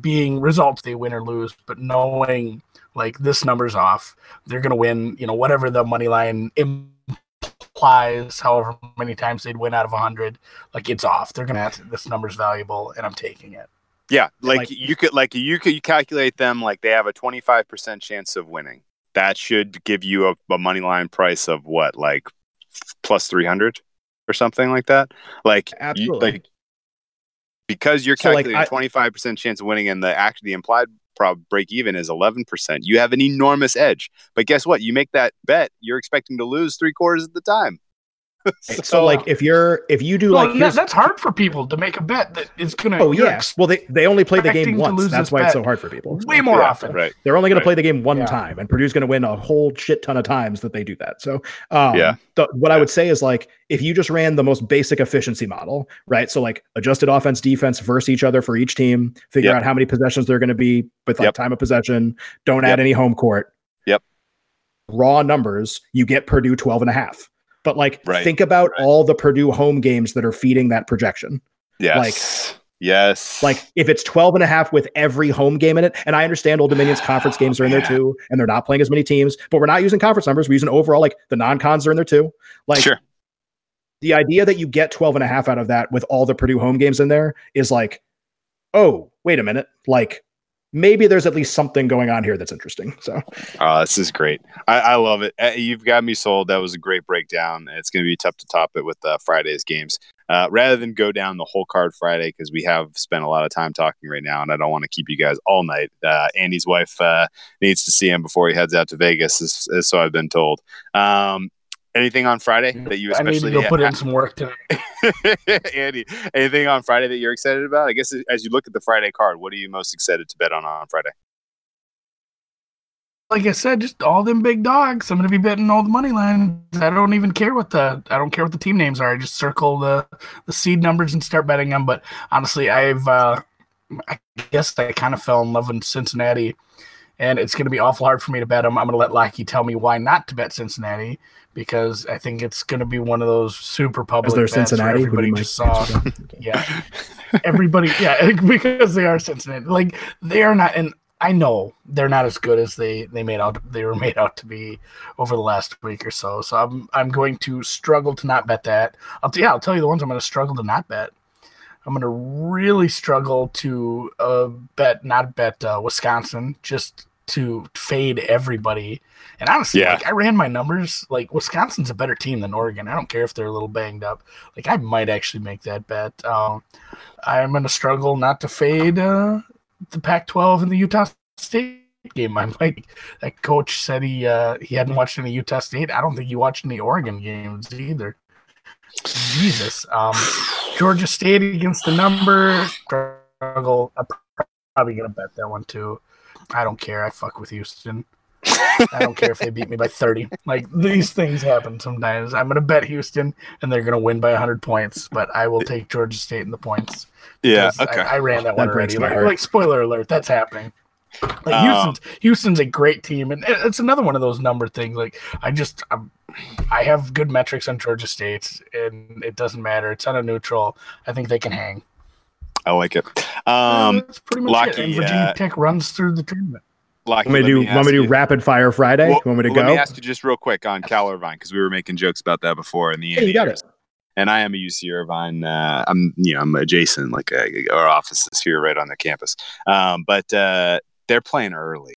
being results they win or lose, but knowing like this number's off, they're gonna win. You know whatever the money line implies, however many times they'd win out of a hundred, like it's off. They're gonna have to, this number's valuable, and I'm taking it. yeah, like, like- you could like you could you calculate them like they have a 25% chance of winning. That should give you a, a money line price of what, like plus 300 or something like that. Like you- Absolutely. like because you're So, like, calculating 25% chance of winning and the actually the implied prob break even is 11%. You have an enormous edge. But guess what? You make that bet, you're expecting to lose three quarters of the time. (laughs) so like if you're if you do Well, like that- here's, that's hard for people to make a bet that is gonna. oh you're yeah well they they only play the game once that's this why it's so hard for people way more Yeah, often. Right. they're only going Right. to play the game one Yeah. time and purdue's going to win a whole shit ton of times that they do that so um, Yeah. the, what i would say is like if you just ran the most basic efficiency model right so like adjusted offense defense versus each other for each team figure Yep. out how many possessions they're going to be with like Yep. time of possession don't Yep. add any home court Yep. raw numbers you get purdue 12 and a half but like Right. think about Right. all the purdue home games that are feeding that projection Yes. yes. like if it's 12 and a half with every home game in it, and I understand Old Dominion's (sighs) conference games are in there too, and they're not playing as many teams, but we're not using conference numbers. We're using overall, like the non-cons are in there too. Like sure. the idea that you get 12 and a half out of that with all the Purdue home games in there is like, oh, wait a minute. Like maybe there's at least something going on here that's interesting. So Oh, this is great. I, I love it. Uh, You've got me sold. That was a great breakdown. It's going to be tough to top it with uh, Friday's games. Uh, rather than go down the whole card Friday, because we have spent a lot of time talking right now, and I don't want to keep you guys all night. Uh, Andy's wife uh, needs to see him before he heads out to Vegas, is, is so I've been told. Um, anything on Friday that you I need to especially go put in some work today. (laughs) Andy, anything on Friday that you're excited about? I guess as you look at the Friday card, what are you most excited to bet on on Friday? Like I said, just all them big dogs. I'm gonna be betting all the money lines. I don't even care what the I don't care what the team names are. I just circle the the seed numbers and start betting them. But honestly, I've uh, I guess I kind of fell in love with Cincinnati, and it's gonna be awful hard for me to bet them. I'm gonna let Lackey tell me why not to bet Cincinnati because I think it's gonna be one of those super public as they're Cincinnati, everybody just saw. (laughs) Yeah, everybody. Yeah, (laughs) because they are Cincinnati. Like they are not, and I know they're not as good as they they made out. They were made out to be over the last week or so. So I'm I'm going to struggle to not bet that. I'll t- yeah, I'll tell you the ones I'm going to struggle to not bet. I'm going to really struggle to uh, bet not bet uh, Wisconsin just to fade everybody. And honestly, Yeah. like I ran my numbers. Like Wisconsin's a better team than Oregon. I don't care if they're a little banged up. Like I might actually make that bet. Um, I'm going to struggle not to fade uh, the Pac-12 and the Utah State game. (laughs) I might. That coach said he uh, he hadn't watched any Utah State. I don't think he watched any Oregon games either. Jesus. Um, Georgia State against the number struggle. I'm probably gonna bet that one too. I don't care. I fuck with Houston. I don't care if they (laughs) beat me by 30. Like these things happen sometimes. I'm gonna bet Houston and they're gonna win by 100 points, but I will take Georgia State in the points. Yeah. Okay. I, I ran that, That one already. Like, like, spoiler alert, that's happening. Like Oh. Houston's Houston's a great team, and it's another one of those number things. Like I just I'm, I have good metrics on Georgia State, and it doesn't matter. It's on a neutral. I think they can hang. I like it. Um, that's pretty much Lockie, it. And Virginia uh, Tech runs through the tournament. Lockie, want me to let do want me to do rapid fire Friday? Well, want me to let go? me ask you just real quick on Cal Irvine because we were making jokes about that before in the yeah, you got years. it. And I am a UC Irvine. Uh, I'm you know I'm adjacent, like uh, our office is here right on the campus. Um, but uh, they're playing early.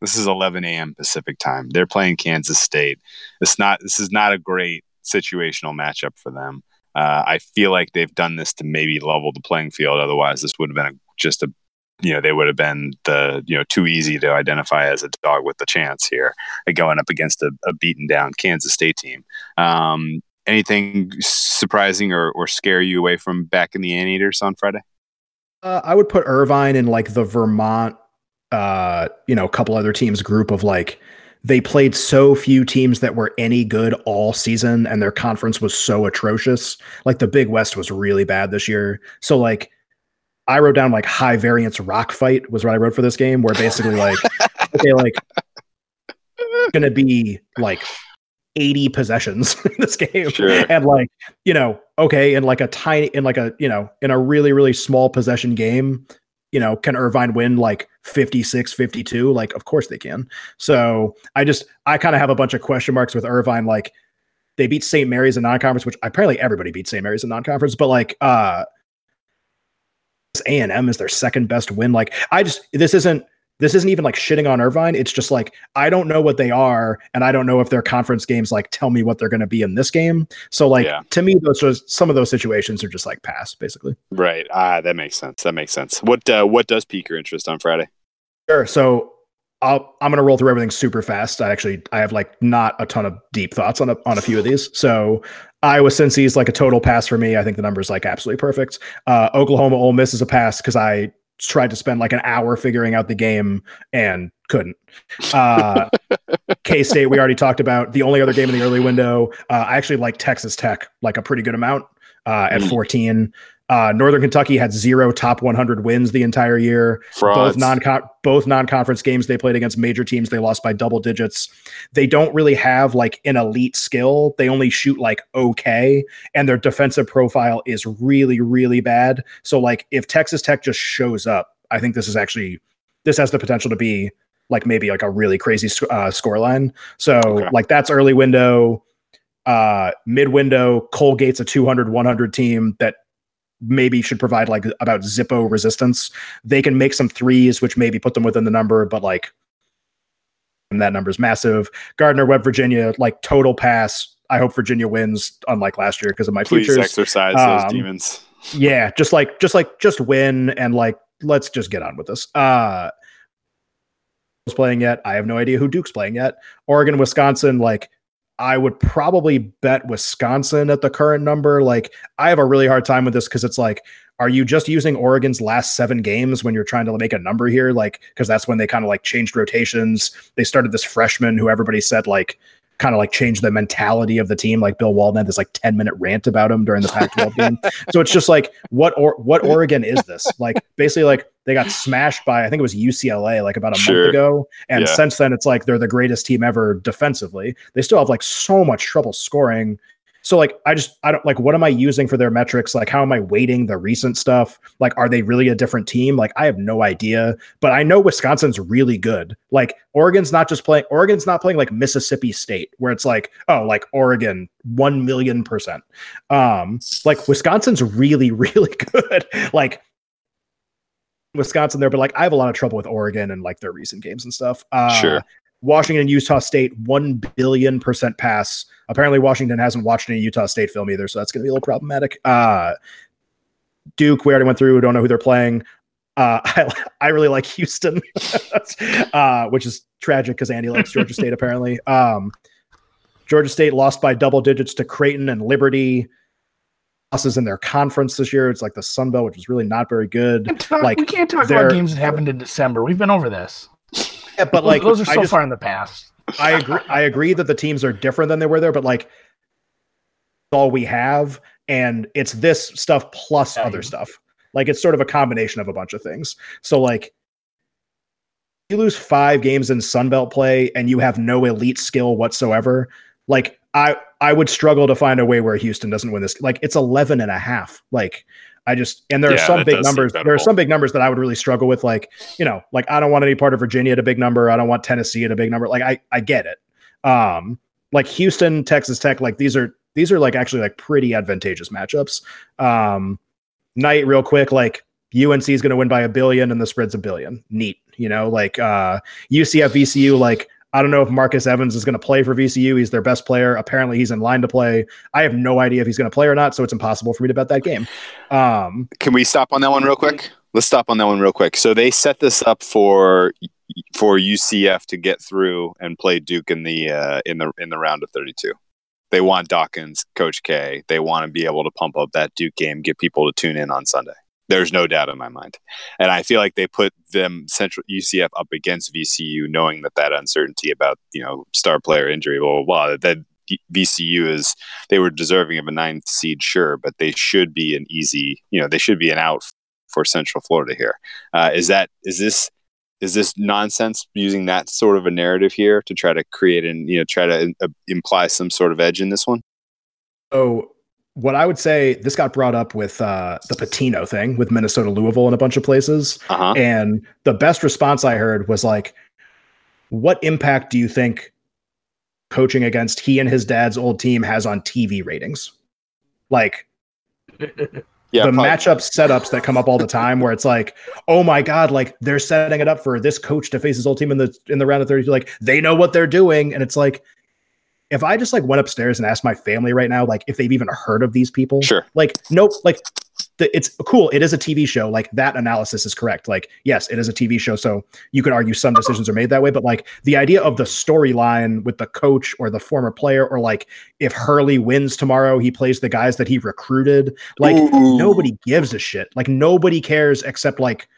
This is 11 a.m. Pacific time. They're playing Kansas State. It's not. This is not a great situational matchup for them. Uh, I feel like they've done this to maybe level the playing field. Otherwise, this would have been a, just a, you know, they would have been the, you know, too easy to identify as a dog with the chance here, going up against a, a beaten down Kansas State team. Um, anything surprising or, or scare you away from back in the Anteaters on Friday? Uh, I would put Irvine in like the Vermont uh, you know, a couple other teams group of like they played so few teams that were any good all season and their conference was so atrocious. Like the Big West was really bad this year. So like I wrote down like high variance rock fight was what I wrote for this game where basically like (laughs) okay like going to be like 80 possessions (laughs) in this game Sure. and like you know okay in like a tiny in like a you know in a really really small possession game you know can irvine win like 56 52 like of course they can. So i just i kind of have a bunch of question marks with irvine like they beat st mary's in non-conference which apparently everybody beat st mary's in non-conference but like uh a&m is their second best win. Like i just this isn't this isn't even like shitting on Irvine. It's just like I don't know what they are, and I don't know if their conference games like tell me what they're going to be in this game. So like Yeah. to me, those are, some of those situations are just like pass basically. Right. Ah, that makes sense. That makes sense. What uh, what does pique your interest on Friday? Sure. So I'll, I'm going to roll through everything super fast. I actually I have like not a ton of deep thoughts on a, on a few of these. So Iowa Cincy is like a total pass for me. I think the number is like absolutely perfect. Uh, Oklahoma Ole Miss is a pass because I tried to spend like an hour figuring out the game and couldn't. Uh, (laughs) K State we already talked about. The only other game in the early window. Uh, I actually like Texas Tech like a pretty good amount uh, at Mm. 14. Uh, Northern Kentucky had zero top 100 wins the entire year. Frauds. both non both non-conference games they played against major teams they lost by double digits. They don't really have like an elite skill. They only shoot like okay and their defensive profile is really really bad. So like if texas tech just shows up i think this is actually this has the potential to be like maybe like a really crazy uh, score line so Okay. like that's early window uh mid window colgate's a 200 100 team that maybe should provide like about Zippo resistance. They can make some threes, which maybe put them within the number, but like and that number is massive. Gardner Webb, Virginia, like total pass. I hope Virginia wins, unlike last year, because of my Please exercise those Um, demons. Yeah, just like just like just win and like let's just get on with this. Uh playing yet. I have no idea who Duke's playing yet. Oregon, Wisconsin, like I would probably bet Wisconsin at the current number. Like I have a really hard time with this because it's like, are you just using Oregon's last seven games when you're trying to make a number here? Like, because that's when they kind of like changed rotations. They started this freshman who everybody said like kind of like changed the mentality of the team. Like Bill Walton had this like 10 minute rant about him during the Pac 12 game. (laughs) So it's just like, what or what Oregon is this? Like basically like they got smashed by I think it was UCLA like about a Sure. month ago. And Yeah. since then it's like they're the greatest team ever defensively. They still have like so much trouble scoring. So like I just I don't like what am I using for their metrics? Like how am I weighting the recent stuff? Like are they really a different team? Like I have no idea, but I know Wisconsin's really good. Like Oregon's not just playing Oregon's not playing like Mississippi State where it's like, oh, like Oregon 1 million percent. Um like Wisconsin's really (laughs) really good. like Wisconsin there, but like I have a lot of trouble with Oregon and like their recent games and stuff. Uh, Sure. Washington, Utah State, one billion percent pass. Apparently, Washington hasn't watched any Utah State film either, so that's going to be a little problematic. Uh, Duke, we already went through. Don't know who they're playing. Uh, (laughs) I, I really like Houston, (laughs) uh, which is tragic because Andy likes Georgia State (laughs) apparently. Um, Georgia State lost by double digits to Creighton and Liberty. Losses in their conference this year. It's like the Sun Belt, which is really not very good. Talk, Like, we can't talk about games that happened in December. We've been over this. Yeah, but like those are so just- far in the past. I agree. I agree that the teams are different than they were there, but like all we have, and it's this stuff plus Yeah, other you- stuff. Like it's sort of a combination of a bunch of things. So like you lose five games in Sunbelt play and you have no elite skill whatsoever. Like I I would struggle to find a way where Houston doesn't win this. Like it's 11 and a half. Like I just and there are some big numbers. There are some big numbers that I would really struggle with. Like you know, like I don't want any part of Virginia at a big number. I don't want Tennessee at a big number. Like I I get it. Um, like Houston, Texas Tech, like these are these are like actually like pretty advantageous matchups. Um, night real quick, like UNC is going to win by a billion and the spread's a billion. Neat, you know, like uh, UCF VCU, like. I don't know if Marcus Evans is going to play for VCU. He's their best player. Apparently, he's in line to play. I have no idea if he's going to play or not, so it's impossible for me to bet that game. Um, Can we stop on that one real quick? Let's stop on that one real quick. So they set this up for for UCF to get through and play Duke in the uh, in the in the round of 32. They want Dawkins, Coach K. They want to be able to pump up that Duke game, get people to tune in on Sunday. There's no doubt in my mind, and I feel like they put them Central UCF up against VCU, knowing that that uncertainty about you know star player injury, blah blah blah. That VCU is they were deserving of a ninth seed, sure, but they should be an easy, you know, they should be an out for Central Florida here. Uh, is that is this is this nonsense using that sort of a narrative here to try to create and you know try to uh, imply some sort of edge in this one? So what I would say, this got brought up with uh, the Pitino thing with Minnesota Louisville and a bunch of places. Uh-huh. And the best response I heard was like, what impact do you think coaching against he and his dad's old team has on TV ratings? Like, (laughs) Yeah, the probably- matchup setups that come up all the time where it's like, oh my god, like they're setting it up for this coach to face his old team in the in the round of 32. Like they know what they're doing. And it's like, if I just like went upstairs and asked my family right now, like if they've even heard of these people, Sure. like nope, like the, it's cool. It is a TV show. Like that analysis is correct. Like yes, it is a TV show, so you could argue some decisions are made that way. But like the idea of the storyline with the coach or the former player, or like if Hurley wins tomorrow, he plays the guys that he recruited. Like Ooh. nobody gives a shit. Like nobody cares except like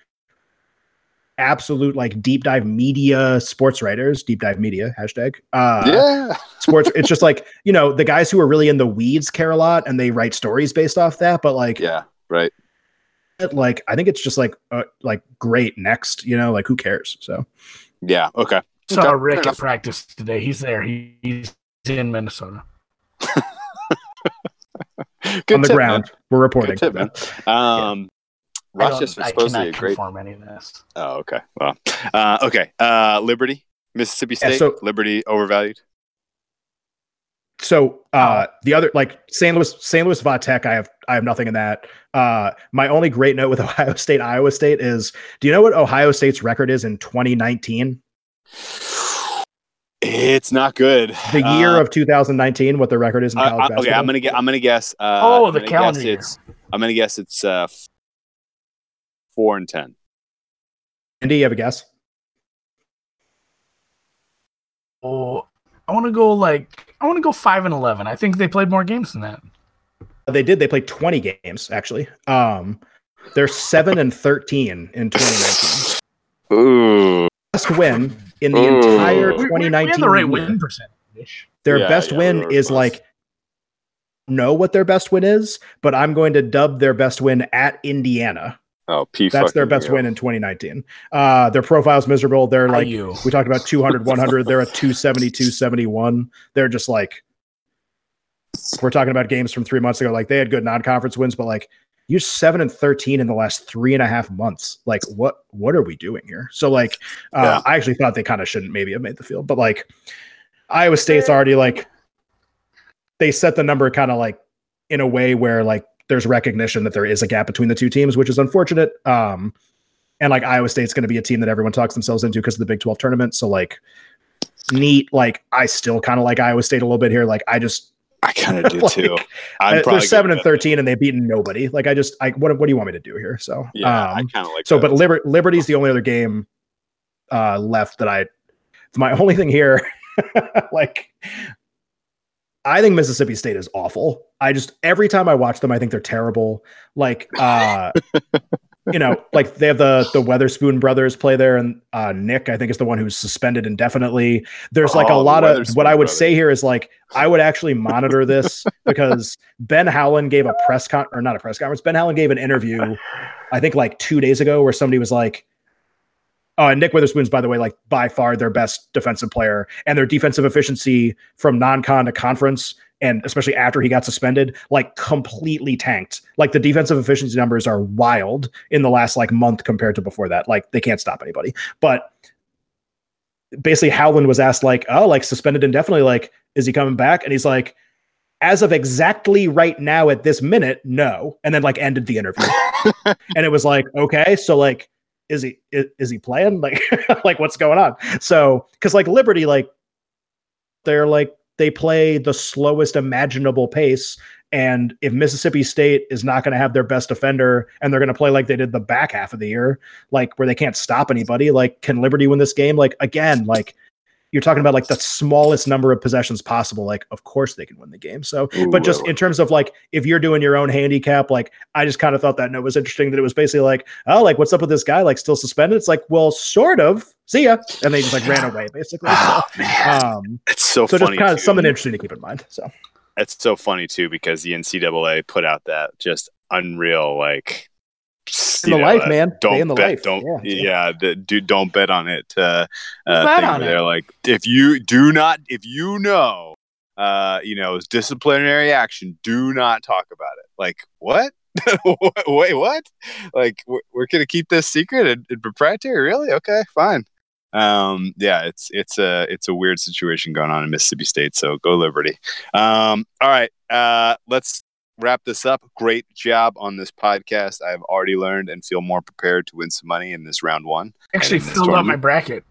absolute like deep dive media sports writers, deep dive media hashtag. Uh, yeah. (laughs) sports. It's just like you know the guys who are really in the weeds care a lot and they write stories based off that. But like, Yeah. Right. like I think it's just like uh, like great next. You know, like who cares? So Yeah. Okay. Saw Okay, Rick at practice today. He's there. He, he's in Minnesota. (laughs) Good on the tip, ground, we're reporting. Tip, man. man. Um, I don't- Rochester's I supposedly cannot a great. confirm any of this. Oh, okay. Well, uh, okay. Uh, Liberty, Mississippi Yeah, State. so- Liberty overvalued. So uh, the other like St. Louis, St. Louis Vatech, I have I have nothing in that. Uh, my only great note with (laughs) Ohio State, Iowa State is, do you know what Ohio State's record is in 2019? It's not good. The year Uh, of 2019, what the record is in college uh, basketball. okay, I'm gonna get. I'm gonna guess. Uh, Oh, I'm the gonna calendar guess year. It's. I'm gonna guess it's uh, f- four and ten. Andy, you have a guess? Oh, I want to go like I want to go five and eleven. I think they played more games than that. They did. They played 20 games actually. Um, they're seven and 13 in 2019. Ooh. Best win in the Ooh. entire We- we- 2019. The right year. win percentage. Their Yeah, best yeah, win is close. like know what their best win is, but I'm going to dub their best win at Indiana. Oh, P. That's their best U. win in 2019. Uh, their profile's miserable. They're like IU. we talked about (laughs) 200, 100. They're a 270, 271. They're just like we're talking about games from three months ago. Like they had good non-conference wins, but like you're seven and 13 in the last three and a half months. Like what what are we doing here? So like uh, Yeah. I actually thought they kind of shouldn't maybe have made the field, but like Iowa State's already like they set the number kind of like in a way where like there's recognition that there is a gap between the two teams, which is unfortunate. Um, and like Iowa State's going to be a team that everyone talks themselves into because of the Big 12 tournament. So like neat, like I still kind of like Iowa State a little bit here. Like I just I kind of do (laughs) like, too. I'm they're probably seven and 13 and they've beaten nobody. Like I just I what what do you want me to do here? So Yeah, I um, kind of like. so that. but Liber- Liberty's the only other game uh left that I my only thing here (laughs) like I think Mississippi State is awful. I just every time I watch them I think they're terrible. Like (laughs) uh you know, like they have the the Weatherspoon brothers play there, and uh, Nick, I think, is the one who's suspended indefinitely. There's like a Oh, the lot of what I would brothers. say here is like I would actually monitor this (laughs) because Ben Howland gave a press con or not a press conference. Ben Howland gave an interview, I think like two days ago, where somebody was like, "Oh, and Nick Weatherspoon's by the way, like by far their best defensive player, and their defensive efficiency from non-con to conference." And especially after he got suspended, like completely tanked. Like the defensive efficiency numbers are wild in the last like month compared to before that. Like they can't stop anybody. But basically Howland was asked like, "Oh, like suspended indefinitely like is he coming back?" And he's like, "As of exactly right now at this minute, no." And then like ended the interview. (laughs) and it was like, "Okay, so like is he is, is he playing? (laughs) Like like what's going on?" So cuz like Liberty like they're like they play the slowest imaginable pace and if Mississippi State is not going to have their best defender and they're going to play like they did the back half of the year, like where they can't stop anybody, like can Liberty win this game? Like again, like you're talking about like the smallest number of possessions possible. Like, of course they can win the game. So, Ooh, but just in terms of like if you're doing your own handicap, like I just kind of thought that note was interesting that it was basically like, oh, like what's up with this guy? Like still suspended? It's like, well, sort of. See ya, and they just like ran away basically. Oh, So, man. um, it's so, funny. so just funny. kind of too. something interesting to keep in mind. So It's so funny too because the NCAA put out that just unreal like in the know, life, uh, man. Don't in the bet. life. Don't Yeah, yeah. the, dude, don't bet on it. Uh, uh, Bet on. They're like, if you do not, if you know, uh, you know, it's disciplinary action. Do not talk about it. Like what? (laughs) Wait, what? Like we're, we're gonna keep this secret and, and proprietary? Really? Okay, fine. Um, yeah, it's it's a it's a weird situation going on in Mississippi State. So go Liberty. Um, all right, uh, let's wrap this up. Great job on this podcast. I've already learned and feel more prepared to win some money in this round one. Actually, filled up my bracket.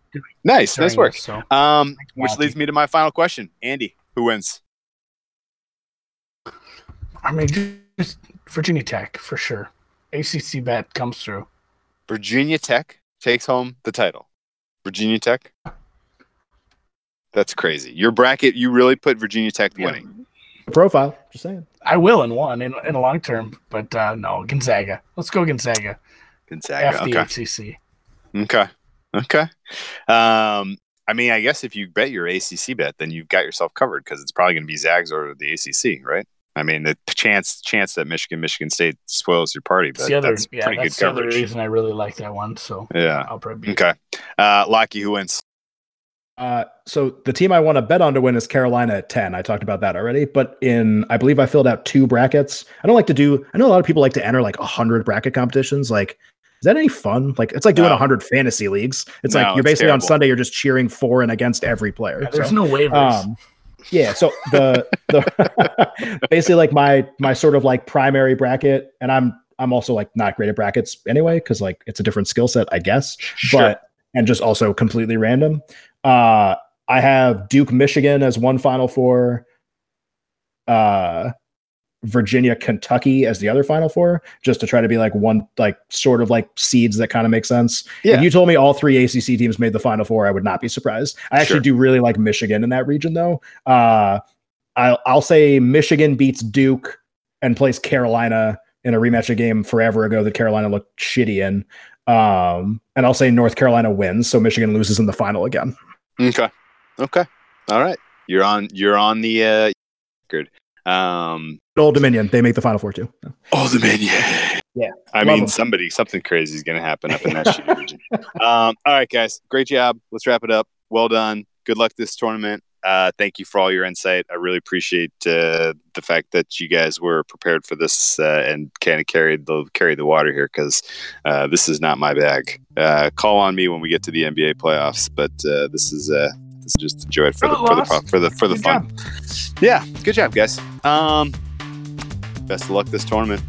Nice, nice work. this, so Um, which leads me to my final question. Andy, who wins? I mean, just Virginia Tech for sure. ACC bet comes through. Virginia Tech takes home the title. Virginia Tech. That's crazy. Your bracket, you really put Virginia Tech Yeah. winning. Profile. Just saying. I will in one in, in the long term, but uh, no, Gonzaga. Let's go Gonzaga. Gonzaga. F the Okay. ACC. Okay. Okay. Um, I mean, I guess if you bet your ACC bet, then you've got yourself covered because it's probably going to be Zags or the ACC, right? I mean, the chance chance that Michigan Michigan State spoils your party, That's but the other, that's yeah, pretty that's good the other coverage. reason I really like that one. So Yeah. I'll probably be Okay. Uh, Locky, who wins? Uh, so the team I want to bet on to win is Carolina at 10. I talked about that already, but in I believe I filled out two brackets. I don't like to do I know a lot of people like to enter like 100 bracket competitions. Like is that any fun? Like it's like doing No. 100 fantasy leagues. It's No, like you're it's basically on. Sunday you're just cheering for and against every player. Yeah, there's So, no waivers. um yeah, so the the (laughs) basically like my my sort of like primary bracket and I'm I'm also like not great at brackets anyway cuz like it's a different skill set, I guess Sure. but and just also completely random. Uh, I have Duke, Michigan as one Final Four. Uh, Virginia, Kentucky as the other Final Four, just to try to be like one, like sort of like seeds that kind of make sense. Yeah. If you told me all three ACC teams made the Final Four, I would not be surprised. I actually Sure. do really like Michigan in that region, though. Uh, I'll, I'll say Michigan beats Duke and plays Carolina in a rematch a game forever ago that Carolina looked shitty in. Um, and I'll say North Carolina wins, so Michigan loses in the final again. Okay. Okay. All right. You're on. You're on the uh, record. Um, Old Dominion, they make the final four too. the man. Yeah. Yeah. I Love mean, 'em. somebody, something crazy is going to happen up in that shitty (laughs) region. Um, all right, guys. Great job. Let's wrap it up. Well done. Good luck this tournament. Uh, thank you for all your insight. I really appreciate uh, the fact that you guys were prepared for this uh, and kind of carried the carried the water here because uh, this is not my bag. Uh, call on me when we get to the NBA playoffs, but uh, this is uh, this is just enjoy it for the for the for the for the Good fun. job. Yeah, good job, guys. Um, best of luck this tournament.